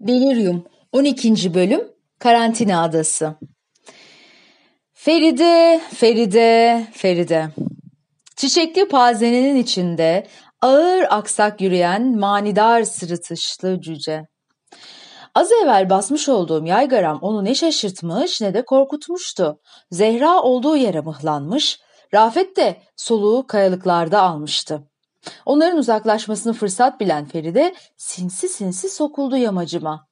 Delirium 12. Bölüm Karantina Adası Feride, Feride, Feride. Çiçekli pazenenin içinde ağır aksak yürüyen manidar sırıtışlı cüce. Az evvel basmış olduğum yaygaram onu ne şaşırtmış ne de korkutmuştu. Zehra olduğu yere mıhlanmış, Rafet de soluğu kayalıklarda almıştı. Onların uzaklaşmasını fırsat bilen Feride sinsi sinsi sokuldu yamacıma.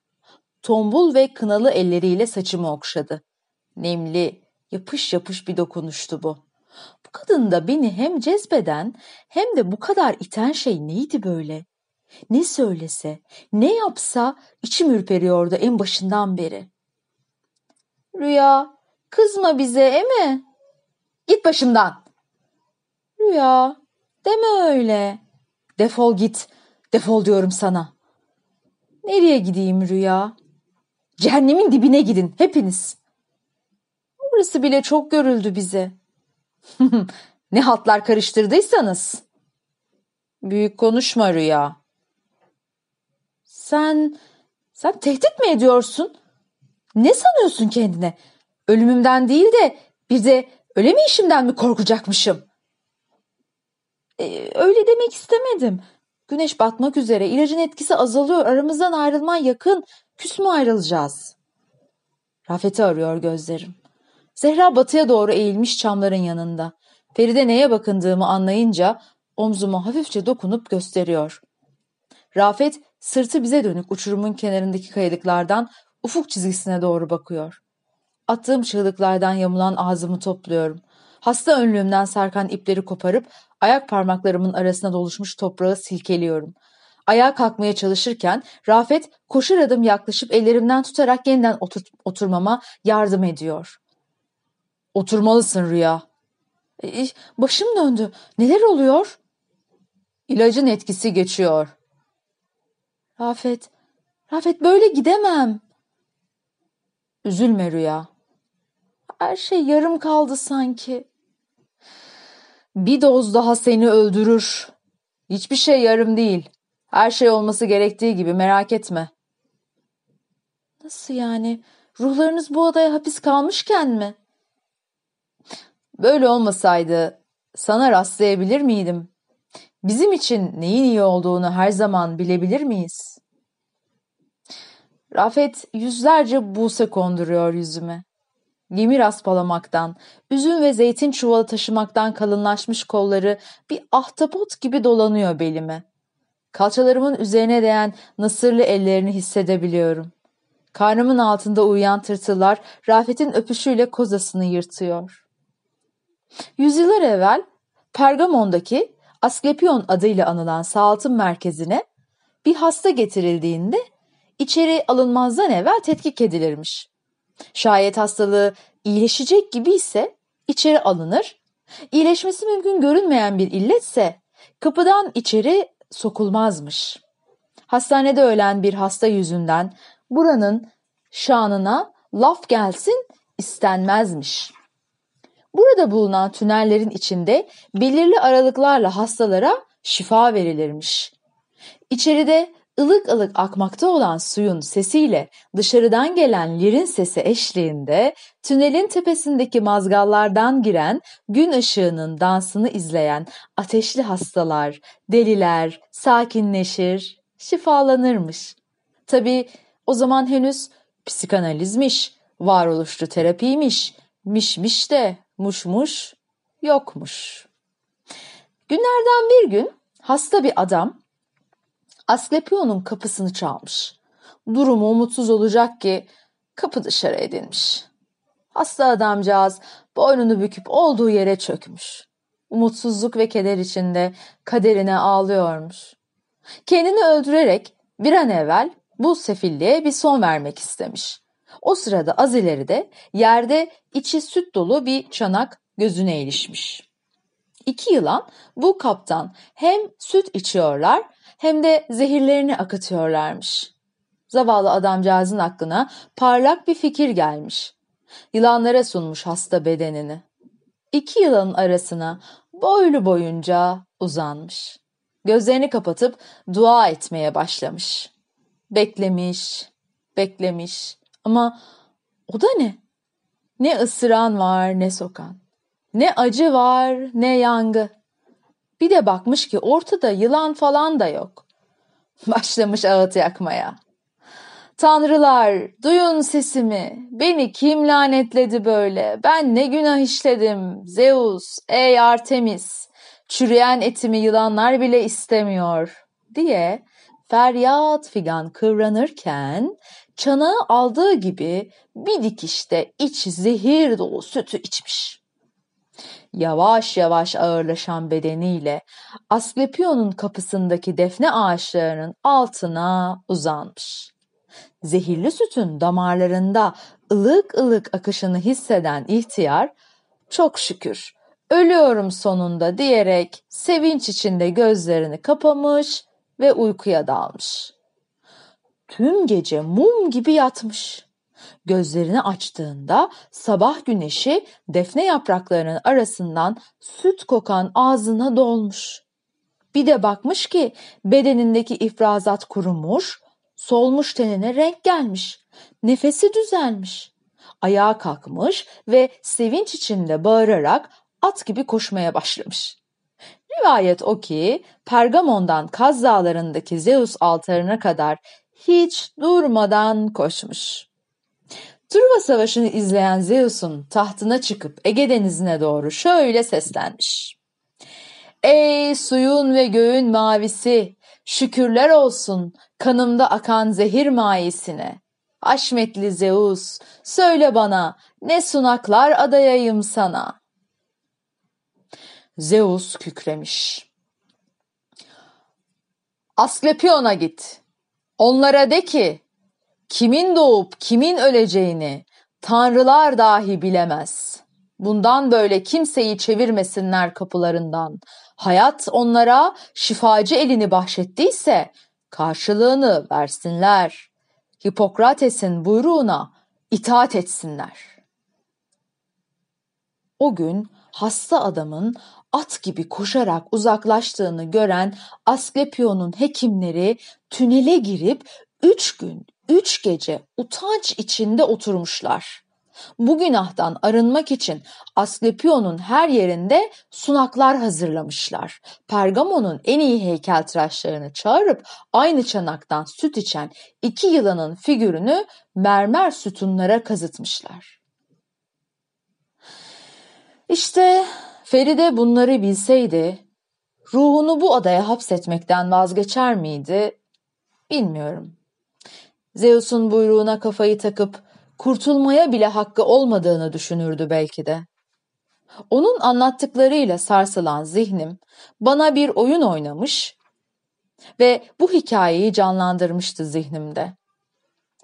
Tombul ve kınalı elleriyle saçımı okşadı. Nemli, yapış yapış bir dokunuştu bu. Bu kadın da beni hem cezbeden hem de bu kadar iten şey neydi böyle? Ne söylese, ne yapsa içim ürperiyordu en başından beri. Rüya, kızma bize emi. Git başımdan. Rüya, deme öyle. Defol git, defol diyorum sana. Nereye gideyim Rüya? Cehennemin dibine gidin hepiniz. Burası bile çok görüldü bize. ne hatlar karıştırdıysanız. Büyük konuşma Rüya. Sen, sen tehdit mi ediyorsun? Ne sanıyorsun kendine? Ölümümden değil de bir de öyle işimden mi korkacakmışım? Ee, öyle demek istemedim. Güneş batmak üzere, ilacın etkisi azalıyor, aramızdan ayrılman yakın, küs mü ayrılacağız? Rafet'i arıyor gözlerim. Zehra batıya doğru eğilmiş çamların yanında. Feride neye bakındığımı anlayınca omzuma hafifçe dokunup gösteriyor. Rafet sırtı bize dönük uçurumun kenarındaki kayalıklardan ufuk çizgisine doğru bakıyor. Attığım çığlıklardan yamulan ağzımı topluyorum. Hasta önlüğümden sarkan ipleri koparıp ayak parmaklarımın arasına doluşmuş toprağı silkeliyorum. Ayağa kalkmaya çalışırken Rafet koşur adım yaklaşıp ellerimden tutarak yeniden otur oturmama yardım ediyor. Oturmalısın Rüya. E, başım döndü. Neler oluyor? İlacın etkisi geçiyor. Rafet, Rafet böyle gidemem. Üzülme Rüya. Her şey yarım kaldı sanki. Bir doz daha seni öldürür. Hiçbir şey yarım değil. Her şey olması gerektiği gibi merak etme. Nasıl yani? Ruhlarınız bu odaya hapis kalmışken mi? Böyle olmasaydı sana rastlayabilir miydim? Bizim için neyin iyi olduğunu her zaman bilebilir miyiz? Rafet yüzlerce buse konduruyor yüzüme. Gemi raspalamaktan, üzüm ve zeytin çuvalı taşımaktan kalınlaşmış kolları bir ahtapot gibi dolanıyor belime. Kalçalarımın üzerine değen nasırlı ellerini hissedebiliyorum. Karnımın altında uyuyan tırtıllar Rafet'in öpüşüyle kozasını yırtıyor. Yüzyıllar evvel Pergamon'daki Asklepion adıyla anılan sağaltım merkezine bir hasta getirildiğinde içeri alınmazdan evvel tetkik edilirmiş. Şayet hastalığı iyileşecek gibi ise içeri alınır, iyileşmesi mümkün görünmeyen bir illetse kapıdan içeri sokulmazmış. Hastanede ölen bir hasta yüzünden buranın şanına laf gelsin istenmezmiş. Burada bulunan tünellerin içinde belirli aralıklarla hastalara şifa verilirmiş. İçeride ılık ılık akmakta olan suyun sesiyle dışarıdan gelen lirin sesi eşliğinde tünelin tepesindeki mazgallardan giren gün ışığının dansını izleyen ateşli hastalar, deliler sakinleşir, şifalanırmış. Tabi o zaman henüz psikanalizmiş, varoluşçu terapiymiş, mişmiş de muşmuş yokmuş. Günlerden bir gün hasta bir adam Asklepion'un kapısını çalmış. Durumu umutsuz olacak ki kapı dışarı edilmiş. Hasta adamcağız boynunu büküp olduğu yere çökmüş. Umutsuzluk ve keder içinde kaderine ağlıyormuş. Kendini öldürerek bir an evvel bu sefilliğe bir son vermek istemiş. O sırada az ileride yerde içi süt dolu bir çanak gözüne ilişmiş. İki yılan bu kaptan hem süt içiyorlar hem de zehirlerini akıtıyorlarmış. Zavallı adamcağızın aklına parlak bir fikir gelmiş. Yılanlara sunmuş hasta bedenini. İki yılanın arasına boylu boyunca uzanmış. Gözlerini kapatıp dua etmeye başlamış. Beklemiş, beklemiş. Ama o da ne? Ne ısıran var ne sokan. Ne acı var ne yangı. Bir de bakmış ki ortada yılan falan da yok. Başlamış ağıt yakmaya. Tanrılar duyun sesimi. Beni kim lanetledi böyle? Ben ne günah işledim? Zeus, ey Artemis. Çürüyen etimi yılanlar bile istemiyor diye feryat figan kıvranırken çanağı aldığı gibi bir dikişte iç zehir dolu sütü içmiş. Yavaş yavaş ağırlaşan bedeniyle Asklepion'un kapısındaki defne ağaçlarının altına uzanmış. Zehirli sütün damarlarında ılık ılık akışını hisseden ihtiyar, çok şükür ölüyorum sonunda diyerek sevinç içinde gözlerini kapamış ve uykuya dalmış. Tüm gece mum gibi yatmış. Gözlerini açtığında sabah güneşi defne yapraklarının arasından süt kokan ağzına dolmuş. Bir de bakmış ki bedenindeki ifrazat kurumuş, solmuş tenine renk gelmiş, nefesi düzelmiş. Ayağa kalkmış ve sevinç içinde bağırarak at gibi koşmaya başlamış. Rivayet o ki Pergamon'dan Kaz Dağları'ndaki Zeus altarına kadar hiç durmadan koşmuş. Truva Savaşı'nı izleyen Zeus'un tahtına çıkıp Ege Denizi'ne doğru şöyle seslenmiş. Ey suyun ve göğün mavisi, şükürler olsun kanımda akan zehir mayesine. Haşmetli Zeus, söyle bana ne sunaklar adayayım sana. Zeus kükremiş. Asklepion'a git. Onlara de ki kimin doğup kimin öleceğini tanrılar dahi bilemez. Bundan böyle kimseyi çevirmesinler kapılarından. Hayat onlara şifacı elini bahşettiyse karşılığını versinler. Hipokrates'in buyruğuna itaat etsinler. O gün hasta adamın at gibi koşarak uzaklaştığını gören Asklepion'un hekimleri tünele girip üç gün, üç gece utanç içinde oturmuşlar. Bu günahtan arınmak için Asklepion'un her yerinde sunaklar hazırlamışlar. Pergamon'un en iyi heykeltıraşlarını çağırıp aynı çanaktan süt içen iki yılanın figürünü mermer sütunlara kazıtmışlar. İşte Feride bunları bilseydi ruhunu bu adaya hapsetmekten vazgeçer miydi bilmiyorum. Zeus'un buyruğuna kafayı takıp kurtulmaya bile hakkı olmadığını düşünürdü belki de. Onun anlattıklarıyla sarsılan zihnim bana bir oyun oynamış ve bu hikayeyi canlandırmıştı zihnimde.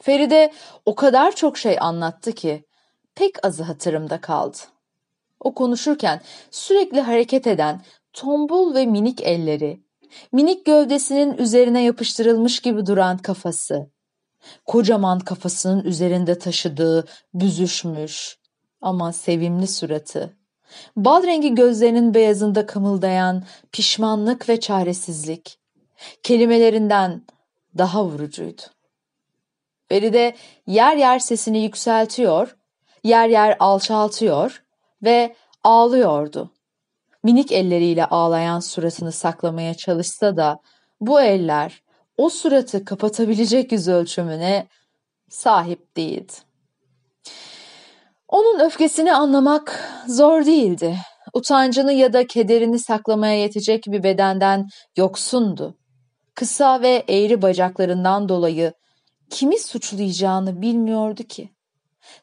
Feride o kadar çok şey anlattı ki pek azı hatırımda kaldı. O konuşurken sürekli hareket eden tombul ve minik elleri, minik gövdesinin üzerine yapıştırılmış gibi duran kafası, kocaman kafasının üzerinde taşıdığı büzüşmüş ama sevimli suratı, bal rengi gözlerinin beyazında kımıldayan pişmanlık ve çaresizlik, kelimelerinden daha vurucuydu. Feride yer yer sesini yükseltiyor, yer yer alçaltıyor ve ağlıyordu. Minik elleriyle ağlayan suratını saklamaya çalışsa da bu eller o suratı kapatabilecek yüz ölçümüne sahip değildi. Onun öfkesini anlamak zor değildi. Utancını ya da kederini saklamaya yetecek bir bedenden yoksundu. Kısa ve eğri bacaklarından dolayı kimi suçlayacağını bilmiyordu ki.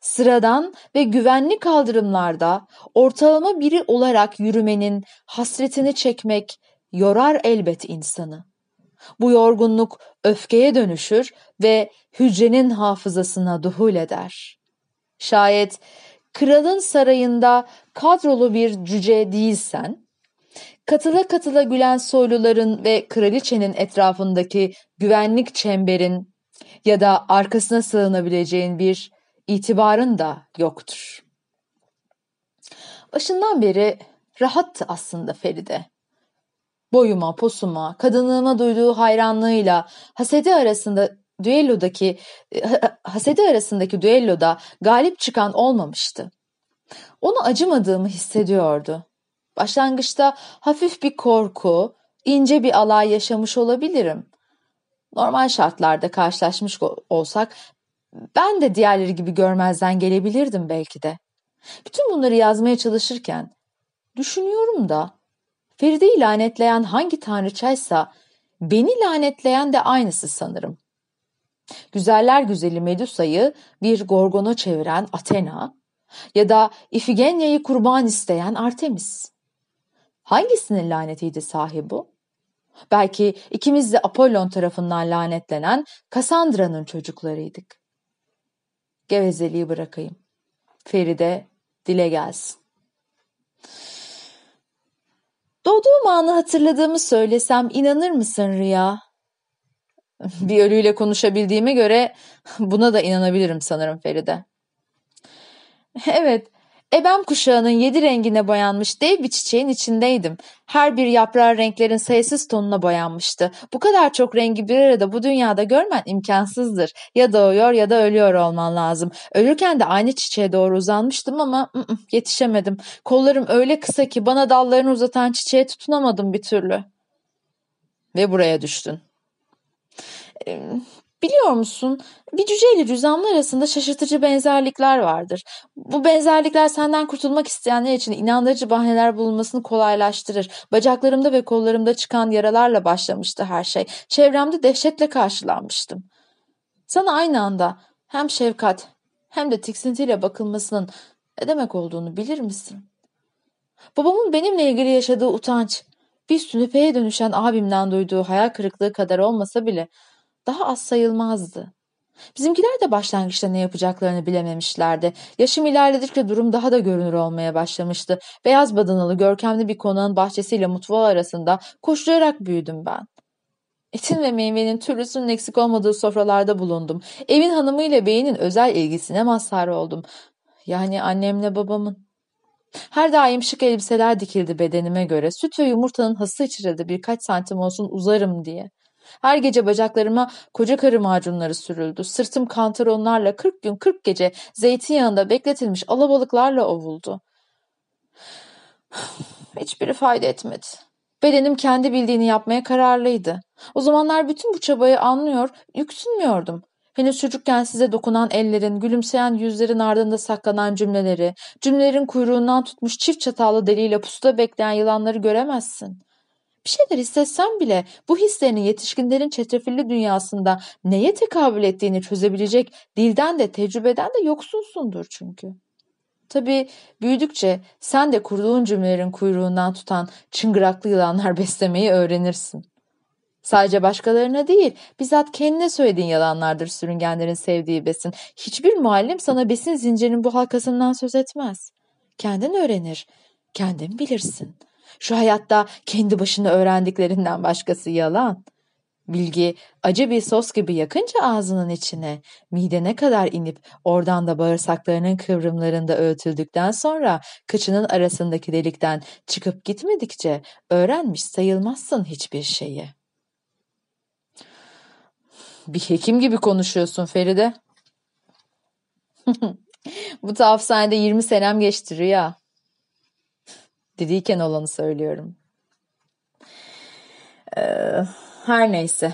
Sıradan ve güvenli kaldırımlarda ortalama biri olarak yürümenin hasretini çekmek yorar elbet insanı. Bu yorgunluk öfkeye dönüşür ve hücrenin hafızasına duhul eder. Şayet kralın sarayında kadrolu bir cüce değilsen, katıla katıla gülen soyluların ve kraliçenin etrafındaki güvenlik çemberin ya da arkasına sığınabileceğin bir itibarın da yoktur. Başından beri rahattı aslında Feride. Boyuma, posuma, kadınlığıma duyduğu hayranlığıyla hasedi arasında düellodaki e, hasedi arasındaki düelloda galip çıkan olmamıştı. Onu acımadığımı hissediyordu. Başlangıçta hafif bir korku, ince bir alay yaşamış olabilirim. Normal şartlarda karşılaşmış olsak ben de diğerleri gibi görmezden gelebilirdim belki de. Bütün bunları yazmaya çalışırken düşünüyorum da Feride'yi lanetleyen hangi tanrıçaysa beni lanetleyen de aynısı sanırım. Güzeller güzeli Medusa'yı bir gorgona çeviren Athena ya da İfigenya'yı kurban isteyen Artemis. Hangisinin lanetiydi sahibi? Belki ikimiz de Apollon tarafından lanetlenen Kassandra'nın çocuklarıydık. Gevezeliği bırakayım. Feride dile gelsin. Doğduğum anı hatırladığımı söylesem inanır mısın Rüya? Bir ölüyle konuşabildiğime göre buna da inanabilirim sanırım Feride. Evet, Ebem kuşağının yedi rengine boyanmış dev bir çiçeğin içindeydim. Her bir yaprağı renklerin sayısız tonuna boyanmıştı. Bu kadar çok rengi bir arada bu dünyada görmen imkansızdır. Ya doğuyor ya da ölüyor olman lazım. Ölürken de aynı çiçeğe doğru uzanmıştım ama ı -ı, yetişemedim. Kollarım öyle kısa ki bana dallarını uzatan çiçeğe tutunamadım bir türlü. Ve buraya düştün. Biliyor musun bir cüce ile cüzamlı arasında şaşırtıcı benzerlikler vardır. Bu benzerlikler senden kurtulmak isteyenler için inandırıcı bahaneler bulunmasını kolaylaştırır. Bacaklarımda ve kollarımda çıkan yaralarla başlamıştı her şey. Çevremde dehşetle karşılanmıştım. Sana aynı anda hem şefkat hem de tiksintiyle bakılmasının ne demek olduğunu bilir misin? Babamın benimle ilgili yaşadığı utanç, bir sünüpeye dönüşen abimden duyduğu hayal kırıklığı kadar olmasa bile daha az sayılmazdı. Bizimkiler de başlangıçta ne yapacaklarını bilememişlerdi. Yaşım ilerledikçe durum daha da görünür olmaya başlamıştı. Beyaz badanalı görkemli bir konağın bahçesiyle mutfağı arasında koşturarak büyüdüm ben. Etin ve meyvenin türlüsünün eksik olmadığı sofralarda bulundum. Evin hanımı ile beyinin özel ilgisine mazhar oldum. Yani annemle babamın. Her daim şık elbiseler dikildi bedenime göre. Süt ve yumurtanın hası içirdi birkaç santim olsun uzarım diye. Her gece bacaklarıma koca karı macunları sürüldü. Sırtım kantaronlarla kırk gün kırk gece zeytinyağında bekletilmiş alabalıklarla ovuldu. Hiçbiri fayda etmedi. Bedenim kendi bildiğini yapmaya kararlıydı. O zamanlar bütün bu çabayı anlıyor, yüksünmüyordum. Henüz çocukken size dokunan ellerin, gülümseyen yüzlerin ardında saklanan cümleleri, cümlelerin kuyruğundan tutmuş çift çatallı deliyle pusuda bekleyen yılanları göremezsin. Bir şeyler hissetsem bile bu hislerini yetişkinlerin çetrefilli dünyasında neye tekabül ettiğini çözebilecek dilden de tecrübeden de yoksunsundur çünkü. Tabii büyüdükçe sen de kurduğun cümlelerin kuyruğundan tutan çıngıraklı yılanlar beslemeyi öğrenirsin. Sadece başkalarına değil, bizzat kendine söylediğin yalanlardır sürüngenlerin sevdiği besin. Hiçbir muallim sana besin zincirinin bu halkasından söz etmez. Kendin öğrenir, kendin bilirsin.'' Şu hayatta kendi başına öğrendiklerinden başkası yalan. Bilgi acı bir sos gibi yakınca ağzının içine, midene kadar inip oradan da bağırsaklarının kıvrımlarında öğütüldükten sonra kıçının arasındaki delikten çıkıp gitmedikçe öğrenmiş sayılmazsın hiçbir şeyi. Bir hekim gibi konuşuyorsun Feride. Bu tavsanede 20 senem geçti Rüya dediyken olanı söylüyorum. Ee, her neyse.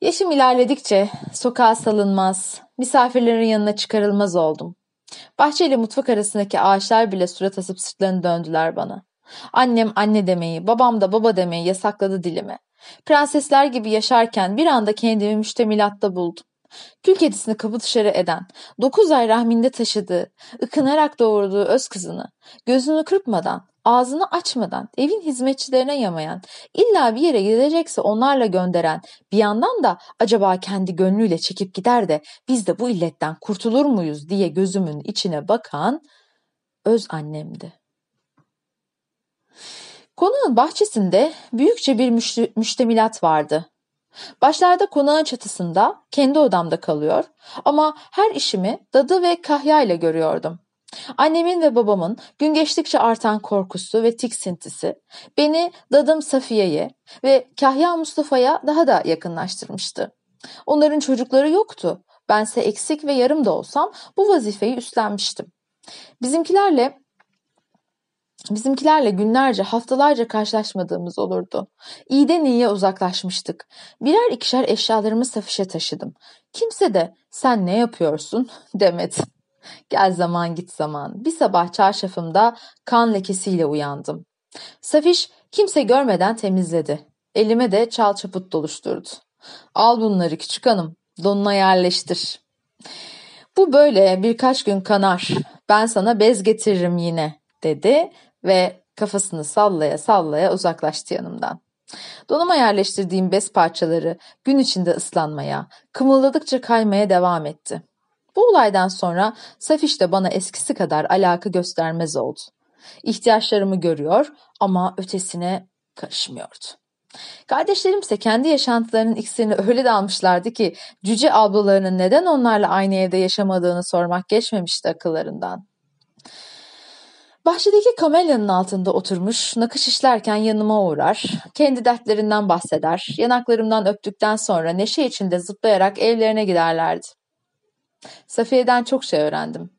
Yaşım ilerledikçe sokağa salınmaz, misafirlerin yanına çıkarılmaz oldum. Bahçeyle mutfak arasındaki ağaçlar bile surat asıp sırtlarını döndüler bana. Annem anne demeyi, babam da baba demeyi yasakladı dilime. Prensesler gibi yaşarken bir anda kendimi müştemilatta buldum. Kül kedisini kapı dışarı eden, dokuz ay rahminde taşıdığı, ıkınarak doğurduğu öz kızını, gözünü kırpmadan, ağzını açmadan, evin hizmetçilerine yamayan, illa bir yere gidecekse onlarla gönderen, bir yandan da acaba kendi gönlüyle çekip gider de biz de bu illetten kurtulur muyuz diye gözümün içine bakan öz annemdi. Konağın bahçesinde büyükçe bir müştemilat vardı. Başlarda konağın çatısında, kendi odamda kalıyor ama her işimi dadı ve kahya ile görüyordum. Annemin ve babamın gün geçtikçe artan korkusu ve tiksintisi beni dadım Safiye'ye ve Kahya Mustafa'ya daha da yakınlaştırmıştı. Onların çocukları yoktu. Bense eksik ve yarım da olsam bu vazifeyi üstlenmiştim. Bizimkilerle Bizimkilerle günlerce, haftalarca karşılaşmadığımız olurdu. İyiden iyiye uzaklaşmıştık. Birer ikişer eşyalarımı Safiş'e taşıdım. Kimse de sen ne yapıyorsun demedi. Gel zaman git zaman. Bir sabah çarşafımda kan lekesiyle uyandım. Safiş kimse görmeden temizledi. Elime de çal çaput doluşturdu. Al bunları küçük hanım, donuna yerleştir. Bu böyle birkaç gün kanar. Ben sana bez getiririm yine dedi ve kafasını sallaya sallaya uzaklaştı yanımdan. Donuma yerleştirdiğim bez parçaları gün içinde ıslanmaya, kımıldadıkça kaymaya devam etti. Bu olaydan sonra Safiş de bana eskisi kadar alaka göstermez oldu. İhtiyaçlarımı görüyor ama ötesine karışmıyordu. Kardeşlerim ise kendi yaşantılarının iksirini öyle dalmışlardı ki cüce ablalarının neden onlarla aynı evde yaşamadığını sormak geçmemişti akıllarından. Bahçedeki kamelyanın altında oturmuş, nakış işlerken yanıma uğrar, kendi dertlerinden bahseder, yanaklarımdan öptükten sonra neşe içinde zıplayarak evlerine giderlerdi. Safiye'den çok şey öğrendim.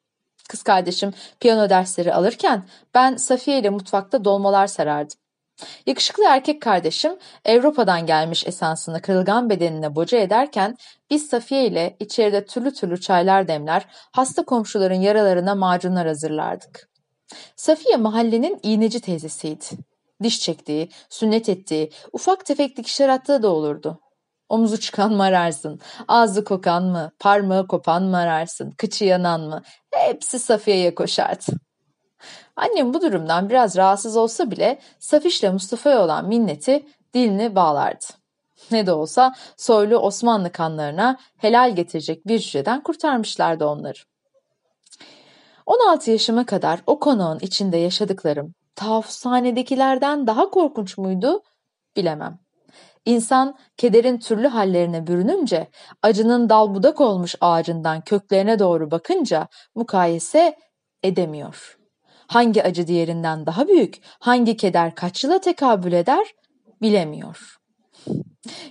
Kız kardeşim piyano dersleri alırken ben Safiye ile mutfakta dolmalar sarardım. Yakışıklı erkek kardeşim Avrupa'dan gelmiş esansını kırılgan bedenine boca ederken biz Safiye ile içeride türlü türlü çaylar demler, hasta komşuların yaralarına macunlar hazırlardık. Safiye mahallenin iğneci teyzesiydi. Diş çektiği, sünnet ettiği, ufak tefek dikişler attığı da olurdu. Omuzu çıkan mı ararsın, ağzı kokan mı, parmağı kopan mı ararsın, kıçı yanan mı? Hepsi Safiye'ye koşardı. Annem bu durumdan biraz rahatsız olsa bile Safiş'le Mustafa'ya olan minneti dilini bağlardı. Ne de olsa soylu Osmanlı kanlarına helal getirecek bir cüceden kurtarmışlardı onları. 16 yaşıma kadar o konağın içinde yaşadıklarım tahfuzhanedekilerden daha korkunç muydu bilemem. İnsan kederin türlü hallerine bürününce, acının dal budak olmuş ağacından köklerine doğru bakınca mukayese edemiyor. Hangi acı diğerinden daha büyük, hangi keder kaç yıla tekabül eder bilemiyor.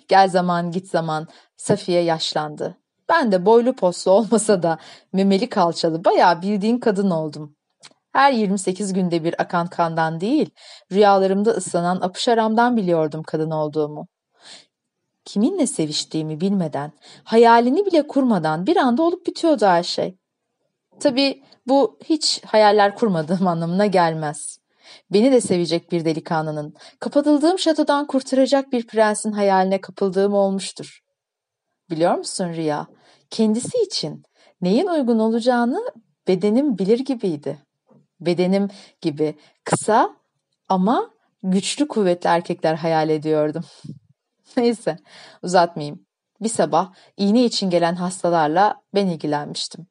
Gel zaman git zaman Safiye yaşlandı. Ben de boylu poslu olmasa da memeli kalçalı bayağı bildiğin kadın oldum. Her 28 günde bir akan kandan değil, rüyalarımda ıslanan apışaramdan biliyordum kadın olduğumu. Kiminle seviştiğimi bilmeden, hayalini bile kurmadan bir anda olup bitiyordu her şey. Tabii bu hiç hayaller kurmadığım anlamına gelmez. Beni de sevecek bir delikanlının, kapatıldığım şatodan kurtaracak bir prensin hayaline kapıldığım olmuştur. Biliyor musun Riya? Kendisi için neyin uygun olacağını bedenim bilir gibiydi. Bedenim gibi kısa ama güçlü kuvvetli erkekler hayal ediyordum. Neyse uzatmayayım. Bir sabah iğne için gelen hastalarla ben ilgilenmiştim.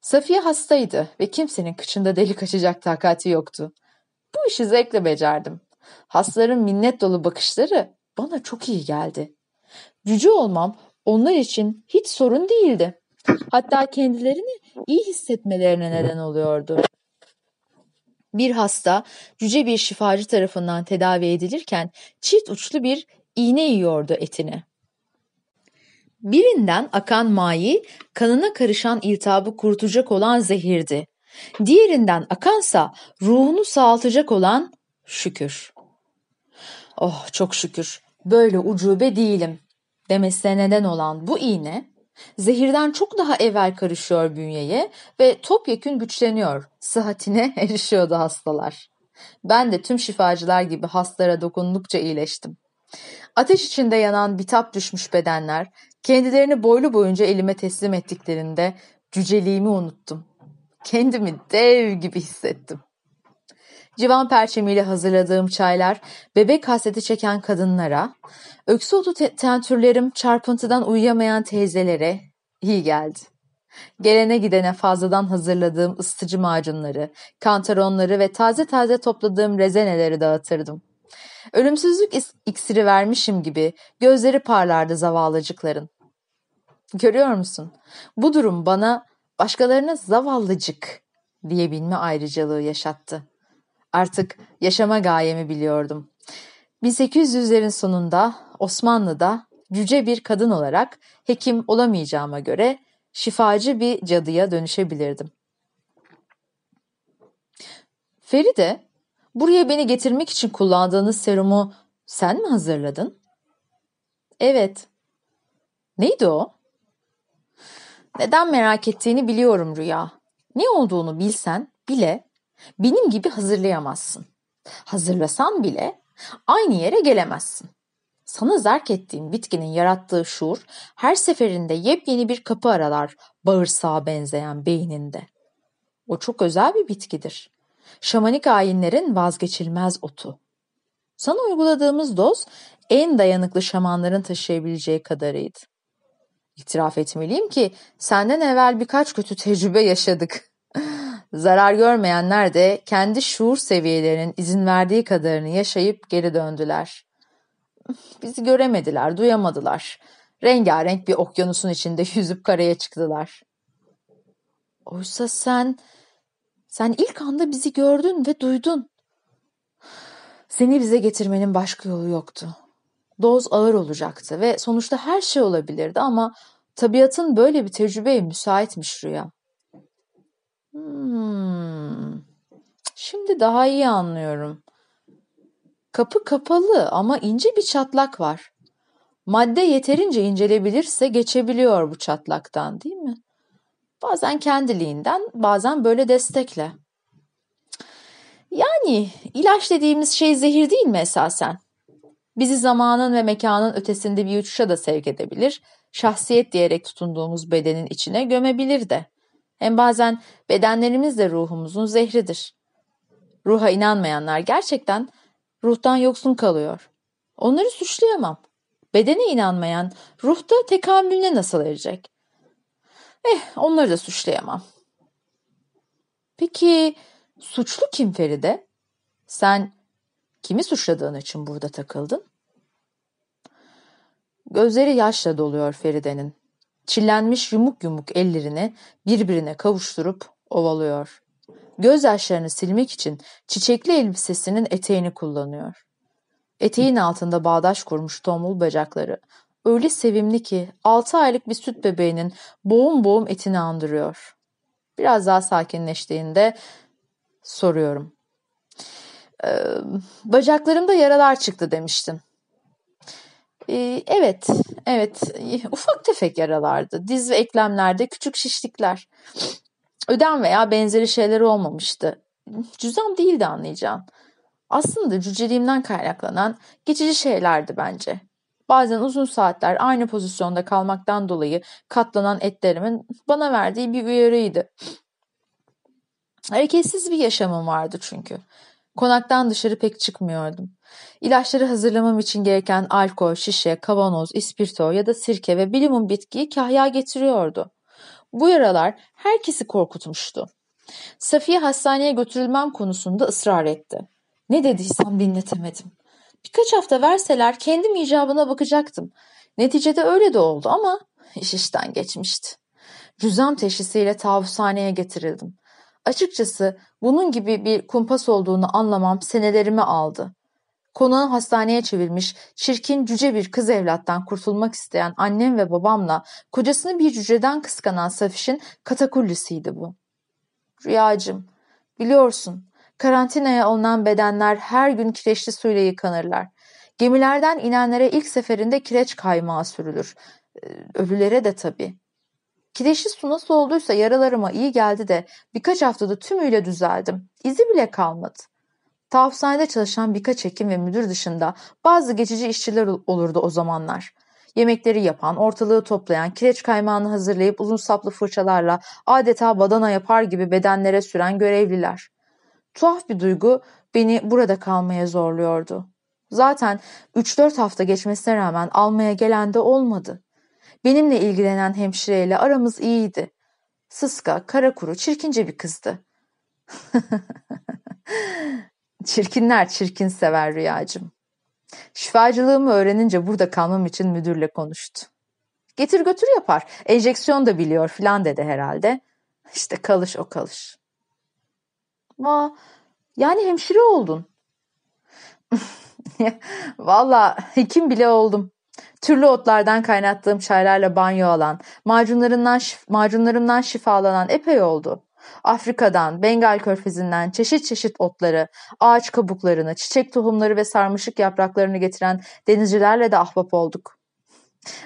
Safiye hastaydı ve kimsenin kıçında delik açacak takati yoktu. Bu işi zevkle becerdim. Hastaların minnet dolu bakışları bana çok iyi geldi. Cüce olmam onlar için hiç sorun değildi. Hatta kendilerini iyi hissetmelerine neden oluyordu. Bir hasta cüce bir şifacı tarafından tedavi edilirken çift uçlu bir iğne yiyordu etine. Birinden akan mayi kanına karışan iltihabı kurutacak olan zehirdi. Diğerinden akansa ruhunu sağaltacak olan şükür. Oh çok şükür böyle ucube değilim demesine neden olan bu iğne zehirden çok daha evvel karışıyor bünyeye ve topyekün güçleniyor, sıhhatine erişiyordu hastalar. Ben de tüm şifacılar gibi hastalara dokundukça iyileştim. Ateş içinde yanan bitap düşmüş bedenler kendilerini boylu boyunca elime teslim ettiklerinde cüceliğimi unuttum. Kendimi dev gibi hissettim. Civan perçemiyle hazırladığım çaylar bebek hasreti çeken kadınlara, öksü otu tentürlerim çarpıntıdan uyuyamayan teyzelere iyi geldi. Gelene gidene fazladan hazırladığım ısıtıcı macunları, kantaronları ve taze taze topladığım rezeneleri dağıtırdım. Ölümsüzlük iksiri vermişim gibi gözleri parlardı zavallıcıkların. Görüyor musun? Bu durum bana başkalarına zavallıcık diyebilme ayrıcalığı yaşattı. Artık yaşama gayemi biliyordum. 1800'lerin sonunda Osmanlı'da cüce bir kadın olarak hekim olamayacağıma göre şifacı bir cadıya dönüşebilirdim. Feride, buraya beni getirmek için kullandığınız serumu sen mi hazırladın? Evet. Neydi o? Neden merak ettiğini biliyorum Rüya. Ne olduğunu bilsen bile benim gibi hazırlayamazsın. Hazırlasan bile aynı yere gelemezsin. Sana zerk ettiğim bitkinin yarattığı şuur her seferinde yepyeni bir kapı aralar bağırsağa benzeyen beyninde. O çok özel bir bitkidir. Şamanik ayinlerin vazgeçilmez otu. Sana uyguladığımız doz en dayanıklı şamanların taşıyabileceği kadarıydı. İtiraf etmeliyim ki senden evvel birkaç kötü tecrübe yaşadık. Zarar görmeyenler de kendi şuur seviyelerinin izin verdiği kadarını yaşayıp geri döndüler. Bizi göremediler, duyamadılar. Rengarenk bir okyanusun içinde yüzüp karaya çıktılar. Oysa sen, sen ilk anda bizi gördün ve duydun. Seni bize getirmenin başka yolu yoktu. Doz ağır olacaktı ve sonuçta her şey olabilirdi ama tabiatın böyle bir tecrübeye müsaitmiş Rüya. Hmm. Şimdi daha iyi anlıyorum. Kapı kapalı ama ince bir çatlak var. Madde yeterince incelebilirse geçebiliyor bu çatlaktan değil mi? Bazen kendiliğinden, bazen böyle destekle. Yani ilaç dediğimiz şey zehir değil mi esasen? Bizi zamanın ve mekanın ötesinde bir uçuşa da sevk edebilir, şahsiyet diyerek tutunduğumuz bedenin içine gömebilir de. Hem bazen bedenlerimiz de ruhumuzun zehridir. Ruha inanmayanlar gerçekten ruhtan yoksun kalıyor. Onları suçlayamam. Bedene inanmayan ruhta tekamülüne nasıl erecek? Eh onları da suçlayamam. Peki suçlu kim Feride? Sen kimi suçladığın için burada takıldın? Gözleri yaşla doluyor Feride'nin. Çillenmiş yumuk yumuk ellerini birbirine kavuşturup ovalıyor. Gözyaşlarını silmek için çiçekli elbisesinin eteğini kullanıyor. Eteğin altında bağdaş kurmuş tombul bacakları öyle sevimli ki altı aylık bir süt bebeğinin boğum boğum etini andırıyor. Biraz daha sakinleştiğinde soruyorum. Ee, bacaklarımda yaralar çıktı demiştin. Ee, evet, evet. Ufak tefek yaralardı. Diz ve eklemlerde küçük şişlikler. Ödem veya benzeri şeyler olmamıştı. Cüzdan değildi anlayacağın. Aslında cüceliğimden kaynaklanan geçici şeylerdi bence. Bazen uzun saatler aynı pozisyonda kalmaktan dolayı katlanan etlerimin bana verdiği bir uyarıydı. Hareketsiz bir yaşamım vardı çünkü. Konaktan dışarı pek çıkmıyordum. İlaçları hazırlamam için gereken alkol, şişe, kavanoz, ispirto ya da sirke ve bilimum bitkiyi kahya getiriyordu. Bu yaralar herkesi korkutmuştu. Safiye hastaneye götürülmem konusunda ısrar etti. Ne dediysem dinletemedim. Birkaç hafta verseler kendim icabına bakacaktım. Neticede öyle de oldu ama iş işten geçmişti. Cüzam teşhisiyle tavushaneye getirildim. Açıkçası bunun gibi bir kumpas olduğunu anlamam senelerimi aldı. Konağı hastaneye çevirmiş, çirkin cüce bir kız evlattan kurtulmak isteyen annem ve babamla kocasını bir cüceden kıskanan Safiş'in katakullisiydi bu. Rüyacım, biliyorsun karantinaya alınan bedenler her gün kireçli suyla yıkanırlar. Gemilerden inenlere ilk seferinde kireç kaymağı sürülür. Ee, ölülere de tabii. Kireçli su nasıl olduysa yaralarıma iyi geldi de birkaç haftada tümüyle düzeldim. İzi bile kalmadı. Tahfuzhanede çalışan birkaç hekim ve müdür dışında bazı geçici işçiler olurdu o zamanlar. Yemekleri yapan, ortalığı toplayan, kireç kaymağını hazırlayıp uzun saplı fırçalarla adeta badana yapar gibi bedenlere süren görevliler. Tuhaf bir duygu beni burada kalmaya zorluyordu. Zaten 3-4 hafta geçmesine rağmen almaya gelen de olmadı. Benimle ilgilenen hemşireyle aramız iyiydi. Sıska, kara kuru, çirkince bir kızdı. Çirkinler çirkin sever rüyacım. Şifacılığımı öğrenince burada kalmam için müdürle konuştu. Getir götür yapar. Enjeksiyon da biliyor filan dedi herhalde. İşte kalış o kalış. Va, yani hemşire oldun. Valla hekim bile oldum. Türlü otlardan kaynattığım çaylarla banyo alan, macunlarından, macunlarımdan şifalanan epey oldu. Afrika'dan, Bengal körfezinden çeşit çeşit otları, ağaç kabuklarını, çiçek tohumları ve sarmışık yapraklarını getiren denizcilerle de ahbap olduk.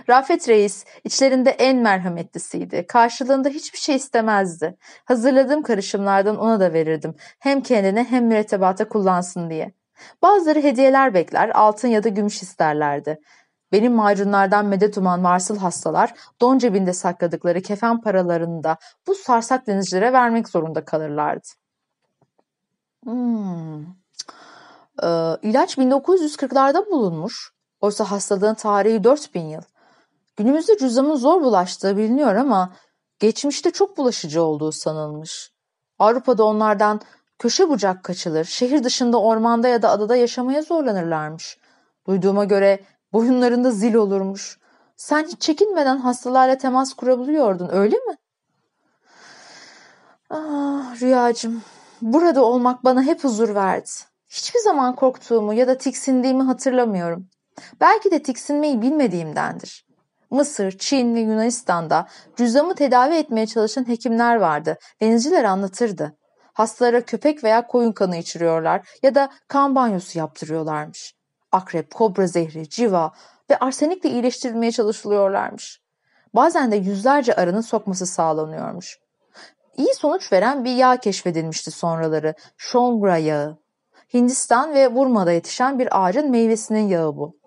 Rafet Reis içlerinde en merhametlisiydi. Karşılığında hiçbir şey istemezdi. Hazırladığım karışımlardan ona da verirdim. Hem kendine hem mürettebata kullansın diye. Bazıları hediyeler bekler, altın ya da gümüş isterlerdi. Benim macunlardan medet uman varsıl hastalar don cebinde sakladıkları kefen paralarını da bu sarsak denizcilere vermek zorunda kalırlardı. Hmm. Ee, ilaç 1940'larda bulunmuş. Oysa hastalığın tarihi 4000 yıl. Günümüzde cüzdanın zor bulaştığı biliniyor ama geçmişte çok bulaşıcı olduğu sanılmış. Avrupa'da onlardan köşe bucak kaçılır, şehir dışında ormanda ya da adada yaşamaya zorlanırlarmış. Duyduğuma göre boyunlarında zil olurmuş. Sen hiç çekinmeden hastalarla temas kurabiliyordun öyle mi? Ah Rüyacığım, burada olmak bana hep huzur verdi. Hiçbir zaman korktuğumu ya da tiksindiğimi hatırlamıyorum. Belki de tiksinmeyi bilmediğimdendir. Mısır, Çin ve Yunanistan'da cüzdanımı tedavi etmeye çalışan hekimler vardı. Denizciler anlatırdı. Hastalara köpek veya koyun kanı içiriyorlar ya da kan banyosu yaptırıyorlarmış. Akrep, kobra zehri, civa ve arsenikle iyileştirilmeye çalışılıyorlarmış. Bazen de yüzlerce arının sokması sağlanıyormuş. İyi sonuç veren bir yağ keşfedilmişti sonraları. Shongra yağı. Hindistan ve Burma'da yetişen bir ağacın meyvesinin yağı bu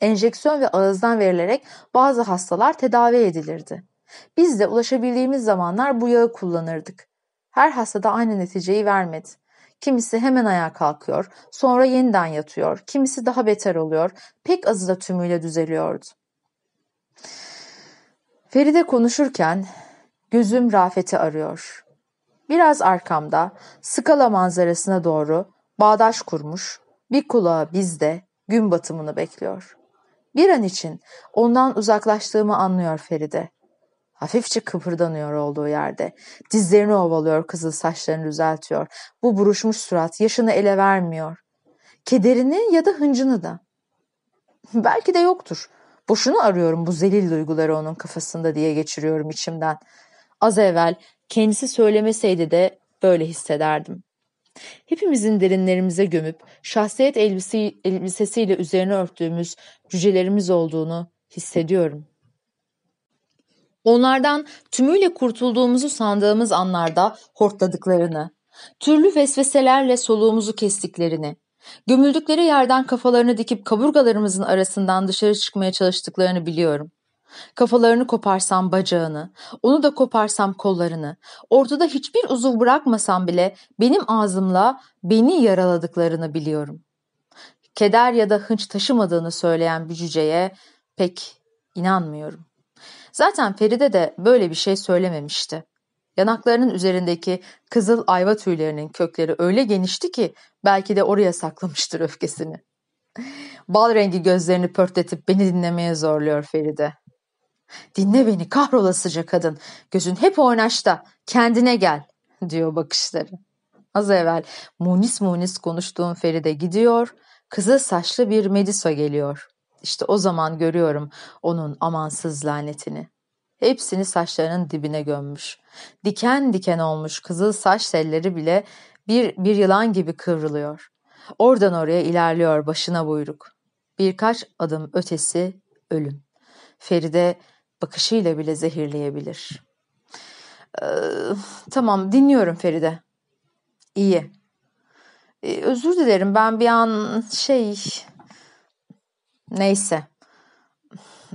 enjeksiyon ve ağızdan verilerek bazı hastalar tedavi edilirdi. Biz de ulaşabildiğimiz zamanlar bu yağı kullanırdık. Her hastada aynı neticeyi vermedi. Kimisi hemen ayağa kalkıyor, sonra yeniden yatıyor, kimisi daha beter oluyor, pek azı da tümüyle düzeliyordu. Feride konuşurken gözüm Rafet'i arıyor. Biraz arkamda, skala manzarasına doğru bağdaş kurmuş, bir kulağı bizde gün batımını bekliyor. Bir an için ondan uzaklaştığımı anlıyor Feride. Hafifçe kıpırdanıyor olduğu yerde. Dizlerini ovalıyor, kızıl saçlarını düzeltiyor. Bu buruşmuş surat yaşını ele vermiyor. Kederini ya da hıncını da. Belki de yoktur. Boşuna arıyorum bu zelil duyguları onun kafasında diye geçiriyorum içimden. Az evvel kendisi söylemeseydi de böyle hissederdim. Hepimizin derinlerimize gömüp şahsiyet elbise, elbisesiyle üzerine örttüğümüz cücelerimiz olduğunu hissediyorum. Onlardan tümüyle kurtulduğumuzu sandığımız anlarda hortladıklarını, türlü vesveselerle soluğumuzu kestiklerini, gömüldükleri yerden kafalarını dikip kaburgalarımızın arasından dışarı çıkmaya çalıştıklarını biliyorum. Kafalarını koparsam bacağını, onu da koparsam kollarını, ortada hiçbir uzuv bırakmasam bile benim ağzımla beni yaraladıklarını biliyorum. Keder ya da hınç taşımadığını söyleyen bir cüceye pek inanmıyorum. Zaten Feride de böyle bir şey söylememişti. Yanaklarının üzerindeki kızıl ayva tüylerinin kökleri öyle genişti ki belki de oraya saklamıştır öfkesini. Bal rengi gözlerini pörtletip beni dinlemeye zorluyor Feride. Dinle beni kahrolasıca kadın. Gözün hep oynaşta. Kendine gel diyor bakışları. Az evvel munis munis konuştuğum Feride gidiyor. Kızıl saçlı bir Medisa geliyor. İşte o zaman görüyorum onun amansız lanetini. Hepsini saçlarının dibine gömmüş. Diken diken olmuş kızıl saç telleri bile bir, bir yılan gibi kıvrılıyor. Oradan oraya ilerliyor başına buyruk. Birkaç adım ötesi ölüm. Feride bakışıyla bile zehirleyebilir. Ee, tamam dinliyorum Feride. İyi. Ee, özür dilerim ben bir an şey neyse.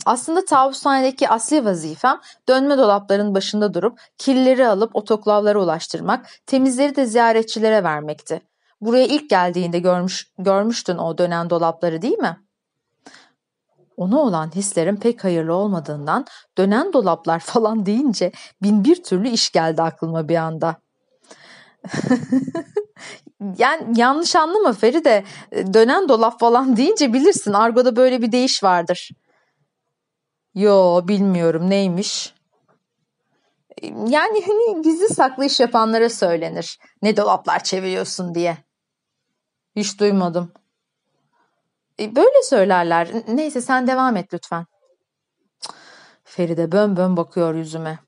Aslında tavushanedeki asli vazifem dönme dolapların başında durup kirleri alıp otoklavlara ulaştırmak, temizleri de ziyaretçilere vermekti. Buraya ilk geldiğinde görmüş, görmüştün o dönen dolapları değil mi? Ona olan hislerim pek hayırlı olmadığından dönen dolaplar falan deyince bin bir türlü iş geldi aklıma bir anda. yani yanlış anlama Feride dönen dolap falan deyince bilirsin argoda böyle bir deyiş vardır. Yo bilmiyorum neymiş. Yani hani gizli saklı iş yapanlara söylenir. Ne dolaplar çeviriyorsun diye. Hiç duymadım. E, böyle söylerler. Neyse sen devam et lütfen. Feride bön bön bakıyor yüzüme.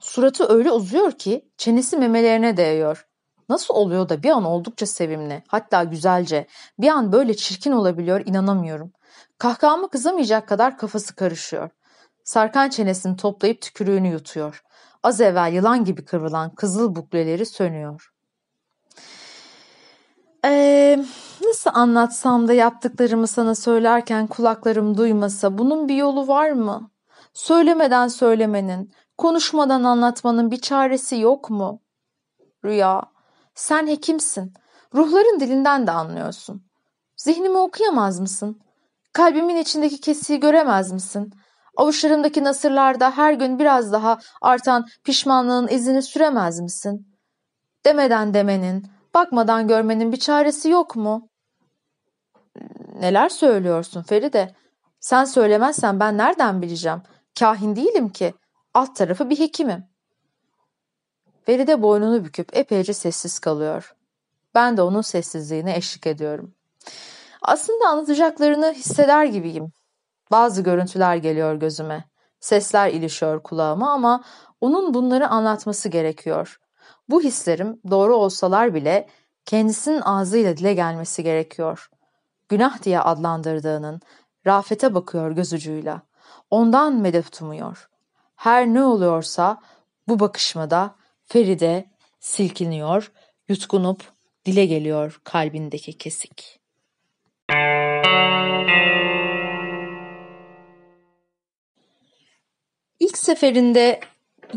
Suratı öyle uzuyor ki çenesi memelerine değiyor. Nasıl oluyor da bir an oldukça sevimli, hatta güzelce, bir an böyle çirkin olabiliyor inanamıyorum. Kahkahamı kızamayacak kadar kafası karışıyor. Sarkan çenesini toplayıp tükürüğünü yutuyor. Az evvel yılan gibi kıvrılan kızıl bukleleri sönüyor. Ee, nasıl anlatsam da yaptıklarımı sana söylerken kulaklarım duymasa bunun bir yolu var mı? Söylemeden söylemenin, konuşmadan anlatmanın bir çaresi yok mu? Rüya, sen hekimsin. Ruhların dilinden de anlıyorsun. Zihnimi okuyamaz mısın? Kalbimin içindeki kesiyi göremez misin? Avuçlarımdaki nasırlarda her gün biraz daha artan pişmanlığın izini süremez misin? Demeden demenin, bakmadan görmenin bir çaresi yok mu? Neler söylüyorsun Feride? Sen söylemezsen ben nereden bileceğim? Kahin değilim ki. Alt tarafı bir hekimim. Feride boynunu büküp epeyce sessiz kalıyor. Ben de onun sessizliğine eşlik ediyorum. Aslında anlatacaklarını hisseder gibiyim. Bazı görüntüler geliyor gözüme. Sesler ilişiyor kulağıma ama onun bunları anlatması gerekiyor. Bu hislerim doğru olsalar bile kendisinin ağzıyla dile gelmesi gerekiyor. Günah diye adlandırdığının Rafet'e bakıyor göz ucuyla. Ondan medet umuyor. Her ne oluyorsa bu bakışmada Feride silkiniyor, yutkunup dile geliyor kalbindeki kesik. İlk seferinde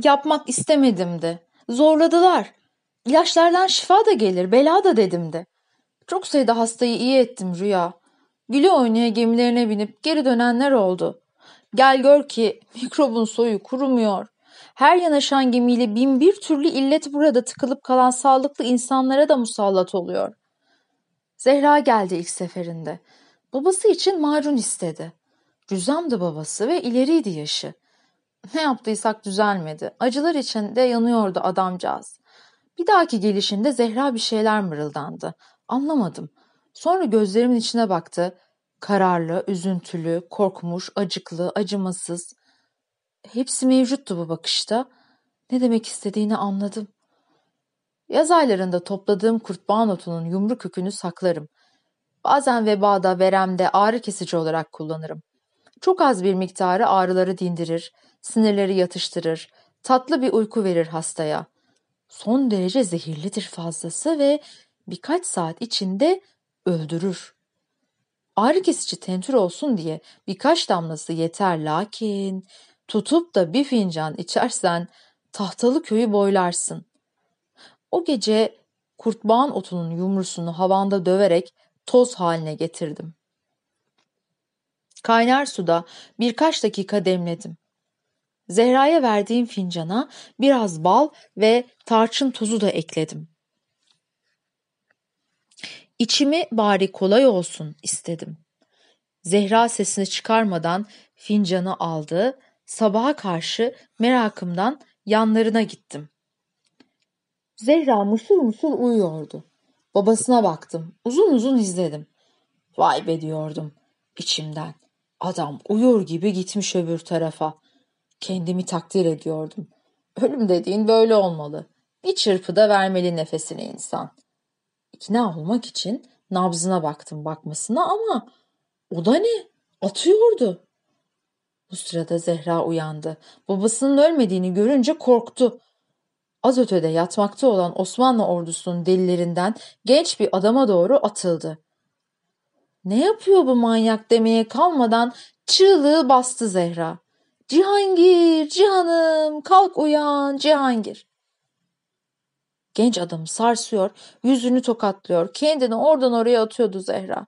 yapmak istemedimdi. Zorladılar. İlaçlardan şifa da gelir, bela da dedimdi. Çok sayıda hastayı iyi ettim Rüya. Güle oynaya gemilerine binip geri dönenler oldu. Gel gör ki mikrobun soyu kurumuyor. Her yanaşan gemiyle bin bir türlü illet burada tıkılıp kalan sağlıklı insanlara da musallat oluyor. Zehra geldi ilk seferinde. Babası için macun istedi. Rüzamdı babası ve ileriydi yaşı. Ne yaptıysak düzelmedi. Acılar içinde yanıyordu adamcağız. Bir dahaki gelişinde Zehra bir şeyler mırıldandı. Anlamadım. Sonra gözlerimin içine baktı. Kararlı, üzüntülü, korkmuş, acıklı, acımasız. Hepsi mevcuttu bu bakışta. Ne demek istediğini anladım. Yaz aylarında topladığım kurtbağan otunun yumru kökünü saklarım. Bazen vebada, veremde ağrı kesici olarak kullanırım. Çok az bir miktarı ağrıları dindirir, sinirleri yatıştırır, tatlı bir uyku verir hastaya. Son derece zehirlidir fazlası ve birkaç saat içinde öldürür. Ağrı kesici tentür olsun diye birkaç damlası yeter lakin tutup da bir fincan içersen tahtalı köyü boylarsın. O gece kurtbağan otunun yumrusunu havanda döverek toz haline getirdim. Kaynar suda birkaç dakika demledim. Zehra'ya verdiğim fincana biraz bal ve tarçın tozu da ekledim. İçimi bari kolay olsun istedim. Zehra sesini çıkarmadan fincanı aldı, sabaha karşı merakımdan yanlarına gittim. Zehra mışıl mışıl uyuyordu. Babasına baktım, uzun uzun izledim. Vay be diyordum içimden. Adam uyur gibi gitmiş öbür tarafa. Kendimi takdir ediyordum. Ölüm dediğin böyle olmalı. Bir çırpıda vermeli nefesini insan. İkna olmak için nabzına baktım bakmasına ama o da ne? Atıyordu. Bu sırada Zehra uyandı. Babasının ölmediğini görünce korktu. Az ötede yatmakta olan Osmanlı ordusunun delilerinden genç bir adama doğru atıldı. Ne yapıyor bu manyak demeye kalmadan çığlığı bastı Zehra. Cihangir, Cihanım, kalk uyan, Cihangir. Genç adamı sarsıyor, yüzünü tokatlıyor, kendini oradan oraya atıyordu Zehra.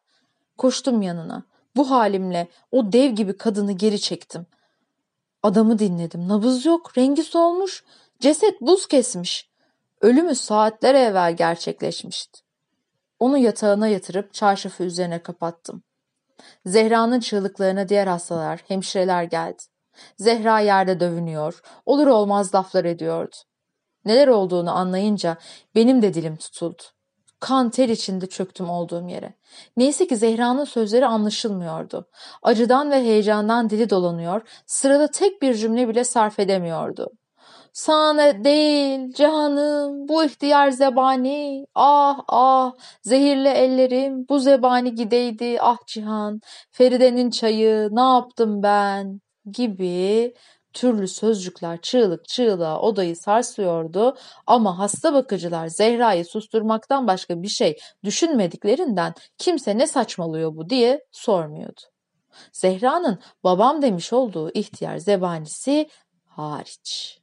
Koştum yanına. Bu halimle o dev gibi kadını geri çektim. Adamı dinledim. Nabız yok, rengi solmuş, ceset buz kesmiş. Ölümü saatler evvel gerçekleşmişti. Onu yatağına yatırıp çarşafı üzerine kapattım. Zehra'nın çığlıklarına diğer hastalar, hemşireler geldi. Zehra yerde dövünüyor, olur olmaz laflar ediyordu. Neler olduğunu anlayınca benim de dilim tutuldu. Kan ter içinde çöktüm olduğum yere. Neyse ki Zehra'nın sözleri anlaşılmıyordu. Acıdan ve heyecandan dili dolanıyor, sırada tek bir cümle bile sarf edemiyordu. Sana değil canım bu ihtiyar zebani ah ah zehirli ellerim bu zebani gideydi ah cihan Feride'nin çayı ne yaptım ben gibi türlü sözcükler çığlık çığlığa odayı sarsıyordu ama hasta bakıcılar Zehra'yı susturmaktan başka bir şey düşünmediklerinden kimse ne saçmalıyor bu diye sormuyordu. Zehra'nın babam demiş olduğu ihtiyar zebanisi hariç.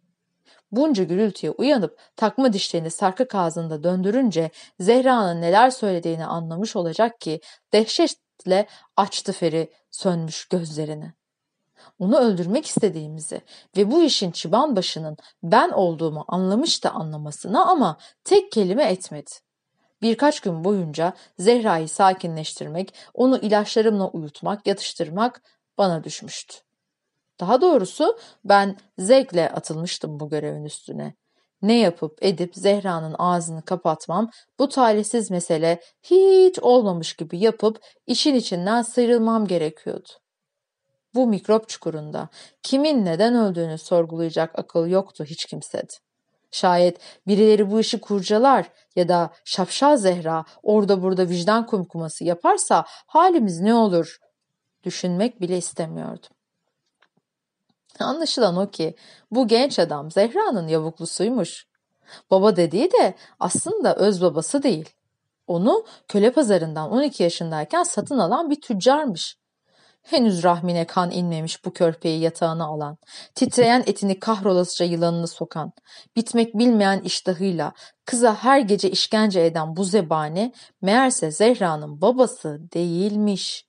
Bunca gürültüye uyanıp takma dişlerini sarkık ağzında döndürünce Zehra'nın neler söylediğini anlamış olacak ki dehşetle açtı Feri sönmüş gözlerini. Onu öldürmek istediğimizi ve bu işin çıban başının ben olduğumu anlamış da anlamasına ama tek kelime etmedi. Birkaç gün boyunca Zehra'yı sakinleştirmek, onu ilaçlarımla uyutmak, yatıştırmak bana düşmüştü. Daha doğrusu ben zevkle atılmıştım bu görevin üstüne. Ne yapıp edip Zehra'nın ağzını kapatmam, bu talihsiz mesele hiç olmamış gibi yapıp işin içinden sıyrılmam gerekiyordu. Bu mikrop çukurunda kimin neden öldüğünü sorgulayacak akıl yoktu hiç kimsede. Şayet birileri bu işi kurcalar ya da şapşal Zehra orada burada vicdan kumkuması yaparsa halimiz ne olur düşünmek bile istemiyordum. Anlaşılan o ki bu genç adam Zehra'nın yavuklusuymuş. Baba dediği de aslında öz babası değil. Onu köle pazarından 12 yaşındayken satın alan bir tüccarmış. Henüz rahmine kan inmemiş bu körpeyi yatağına alan, titreyen etini kahrolasıca yılanını sokan, bitmek bilmeyen iştahıyla kıza her gece işkence eden bu zebani meğerse Zehra'nın babası değilmiş.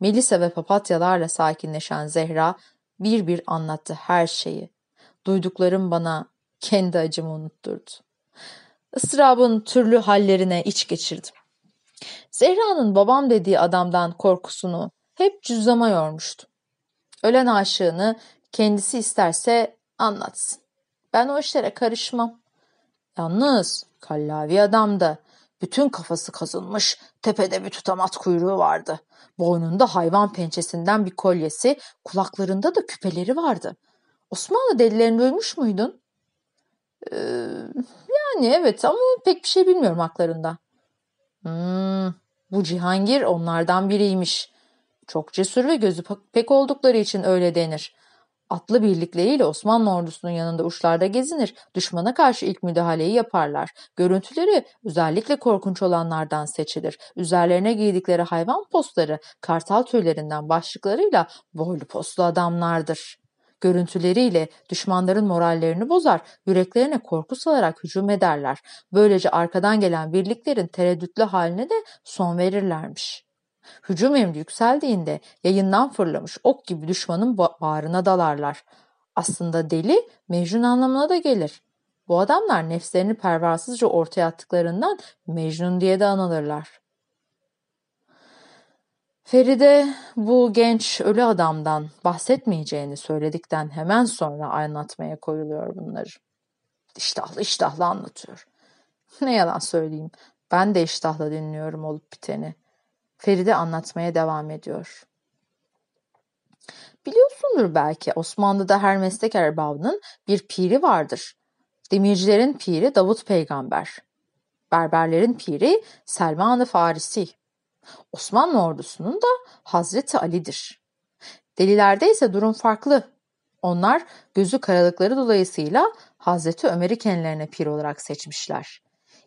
Melisa ve papatyalarla sakinleşen Zehra bir bir anlattı her şeyi. Duyduklarım bana kendi acımı unutturdu. Israbın türlü hallerine iç geçirdim. Zehra'nın babam dediği adamdan korkusunu hep cüzdama yormuştu. Ölen aşığını kendisi isterse anlatsın. Ben o işlere karışmam. Yalnız kallavi adamdı. Bütün kafası kazınmış, tepede bir tutamat kuyruğu vardı. Boynunda hayvan pençesinden bir kolyesi, kulaklarında da küpeleri vardı. Osmanlı delilerini duymuş muydun? Ee, yani evet ama pek bir şey bilmiyorum haklarında. Hmm, bu Cihangir onlardan biriymiş. Çok cesur ve gözü pek oldukları için öyle denir. Atlı birlikleriyle Osmanlı ordusunun yanında uçlarda gezinir, düşmana karşı ilk müdahaleyi yaparlar. Görüntüleri özellikle korkunç olanlardan seçilir. Üzerlerine giydikleri hayvan postları kartal tüylerinden başlıklarıyla boylu postlu adamlardır. Görüntüleriyle düşmanların morallerini bozar, yüreklerine korku salarak hücum ederler. Böylece arkadan gelen birliklerin tereddütlü haline de son verirlermiş.'' Hücum emri yükseldiğinde yayından fırlamış ok gibi düşmanın bağrına dalarlar. Aslında deli Mecnun anlamına da gelir. Bu adamlar nefslerini pervasızca ortaya attıklarından Mecnun diye de anılırlar. Feride bu genç ölü adamdan bahsetmeyeceğini söyledikten hemen sonra anlatmaya koyuluyor bunları. İştahlı iştahlı anlatıyor. Ne yalan söyleyeyim ben de iştahla dinliyorum olup biteni. Feride anlatmaya devam ediyor. Biliyorsundur belki Osmanlı'da her meslek erbabının bir piri vardır. Demircilerin piri Davut peygamber. Berberlerin piri Selman-ı Farisi. Osmanlı ordusunun da Hazreti Ali'dir. Delilerde ise durum farklı. Onlar gözü karalıkları dolayısıyla Hazreti Ömer'i kendilerine pir olarak seçmişler.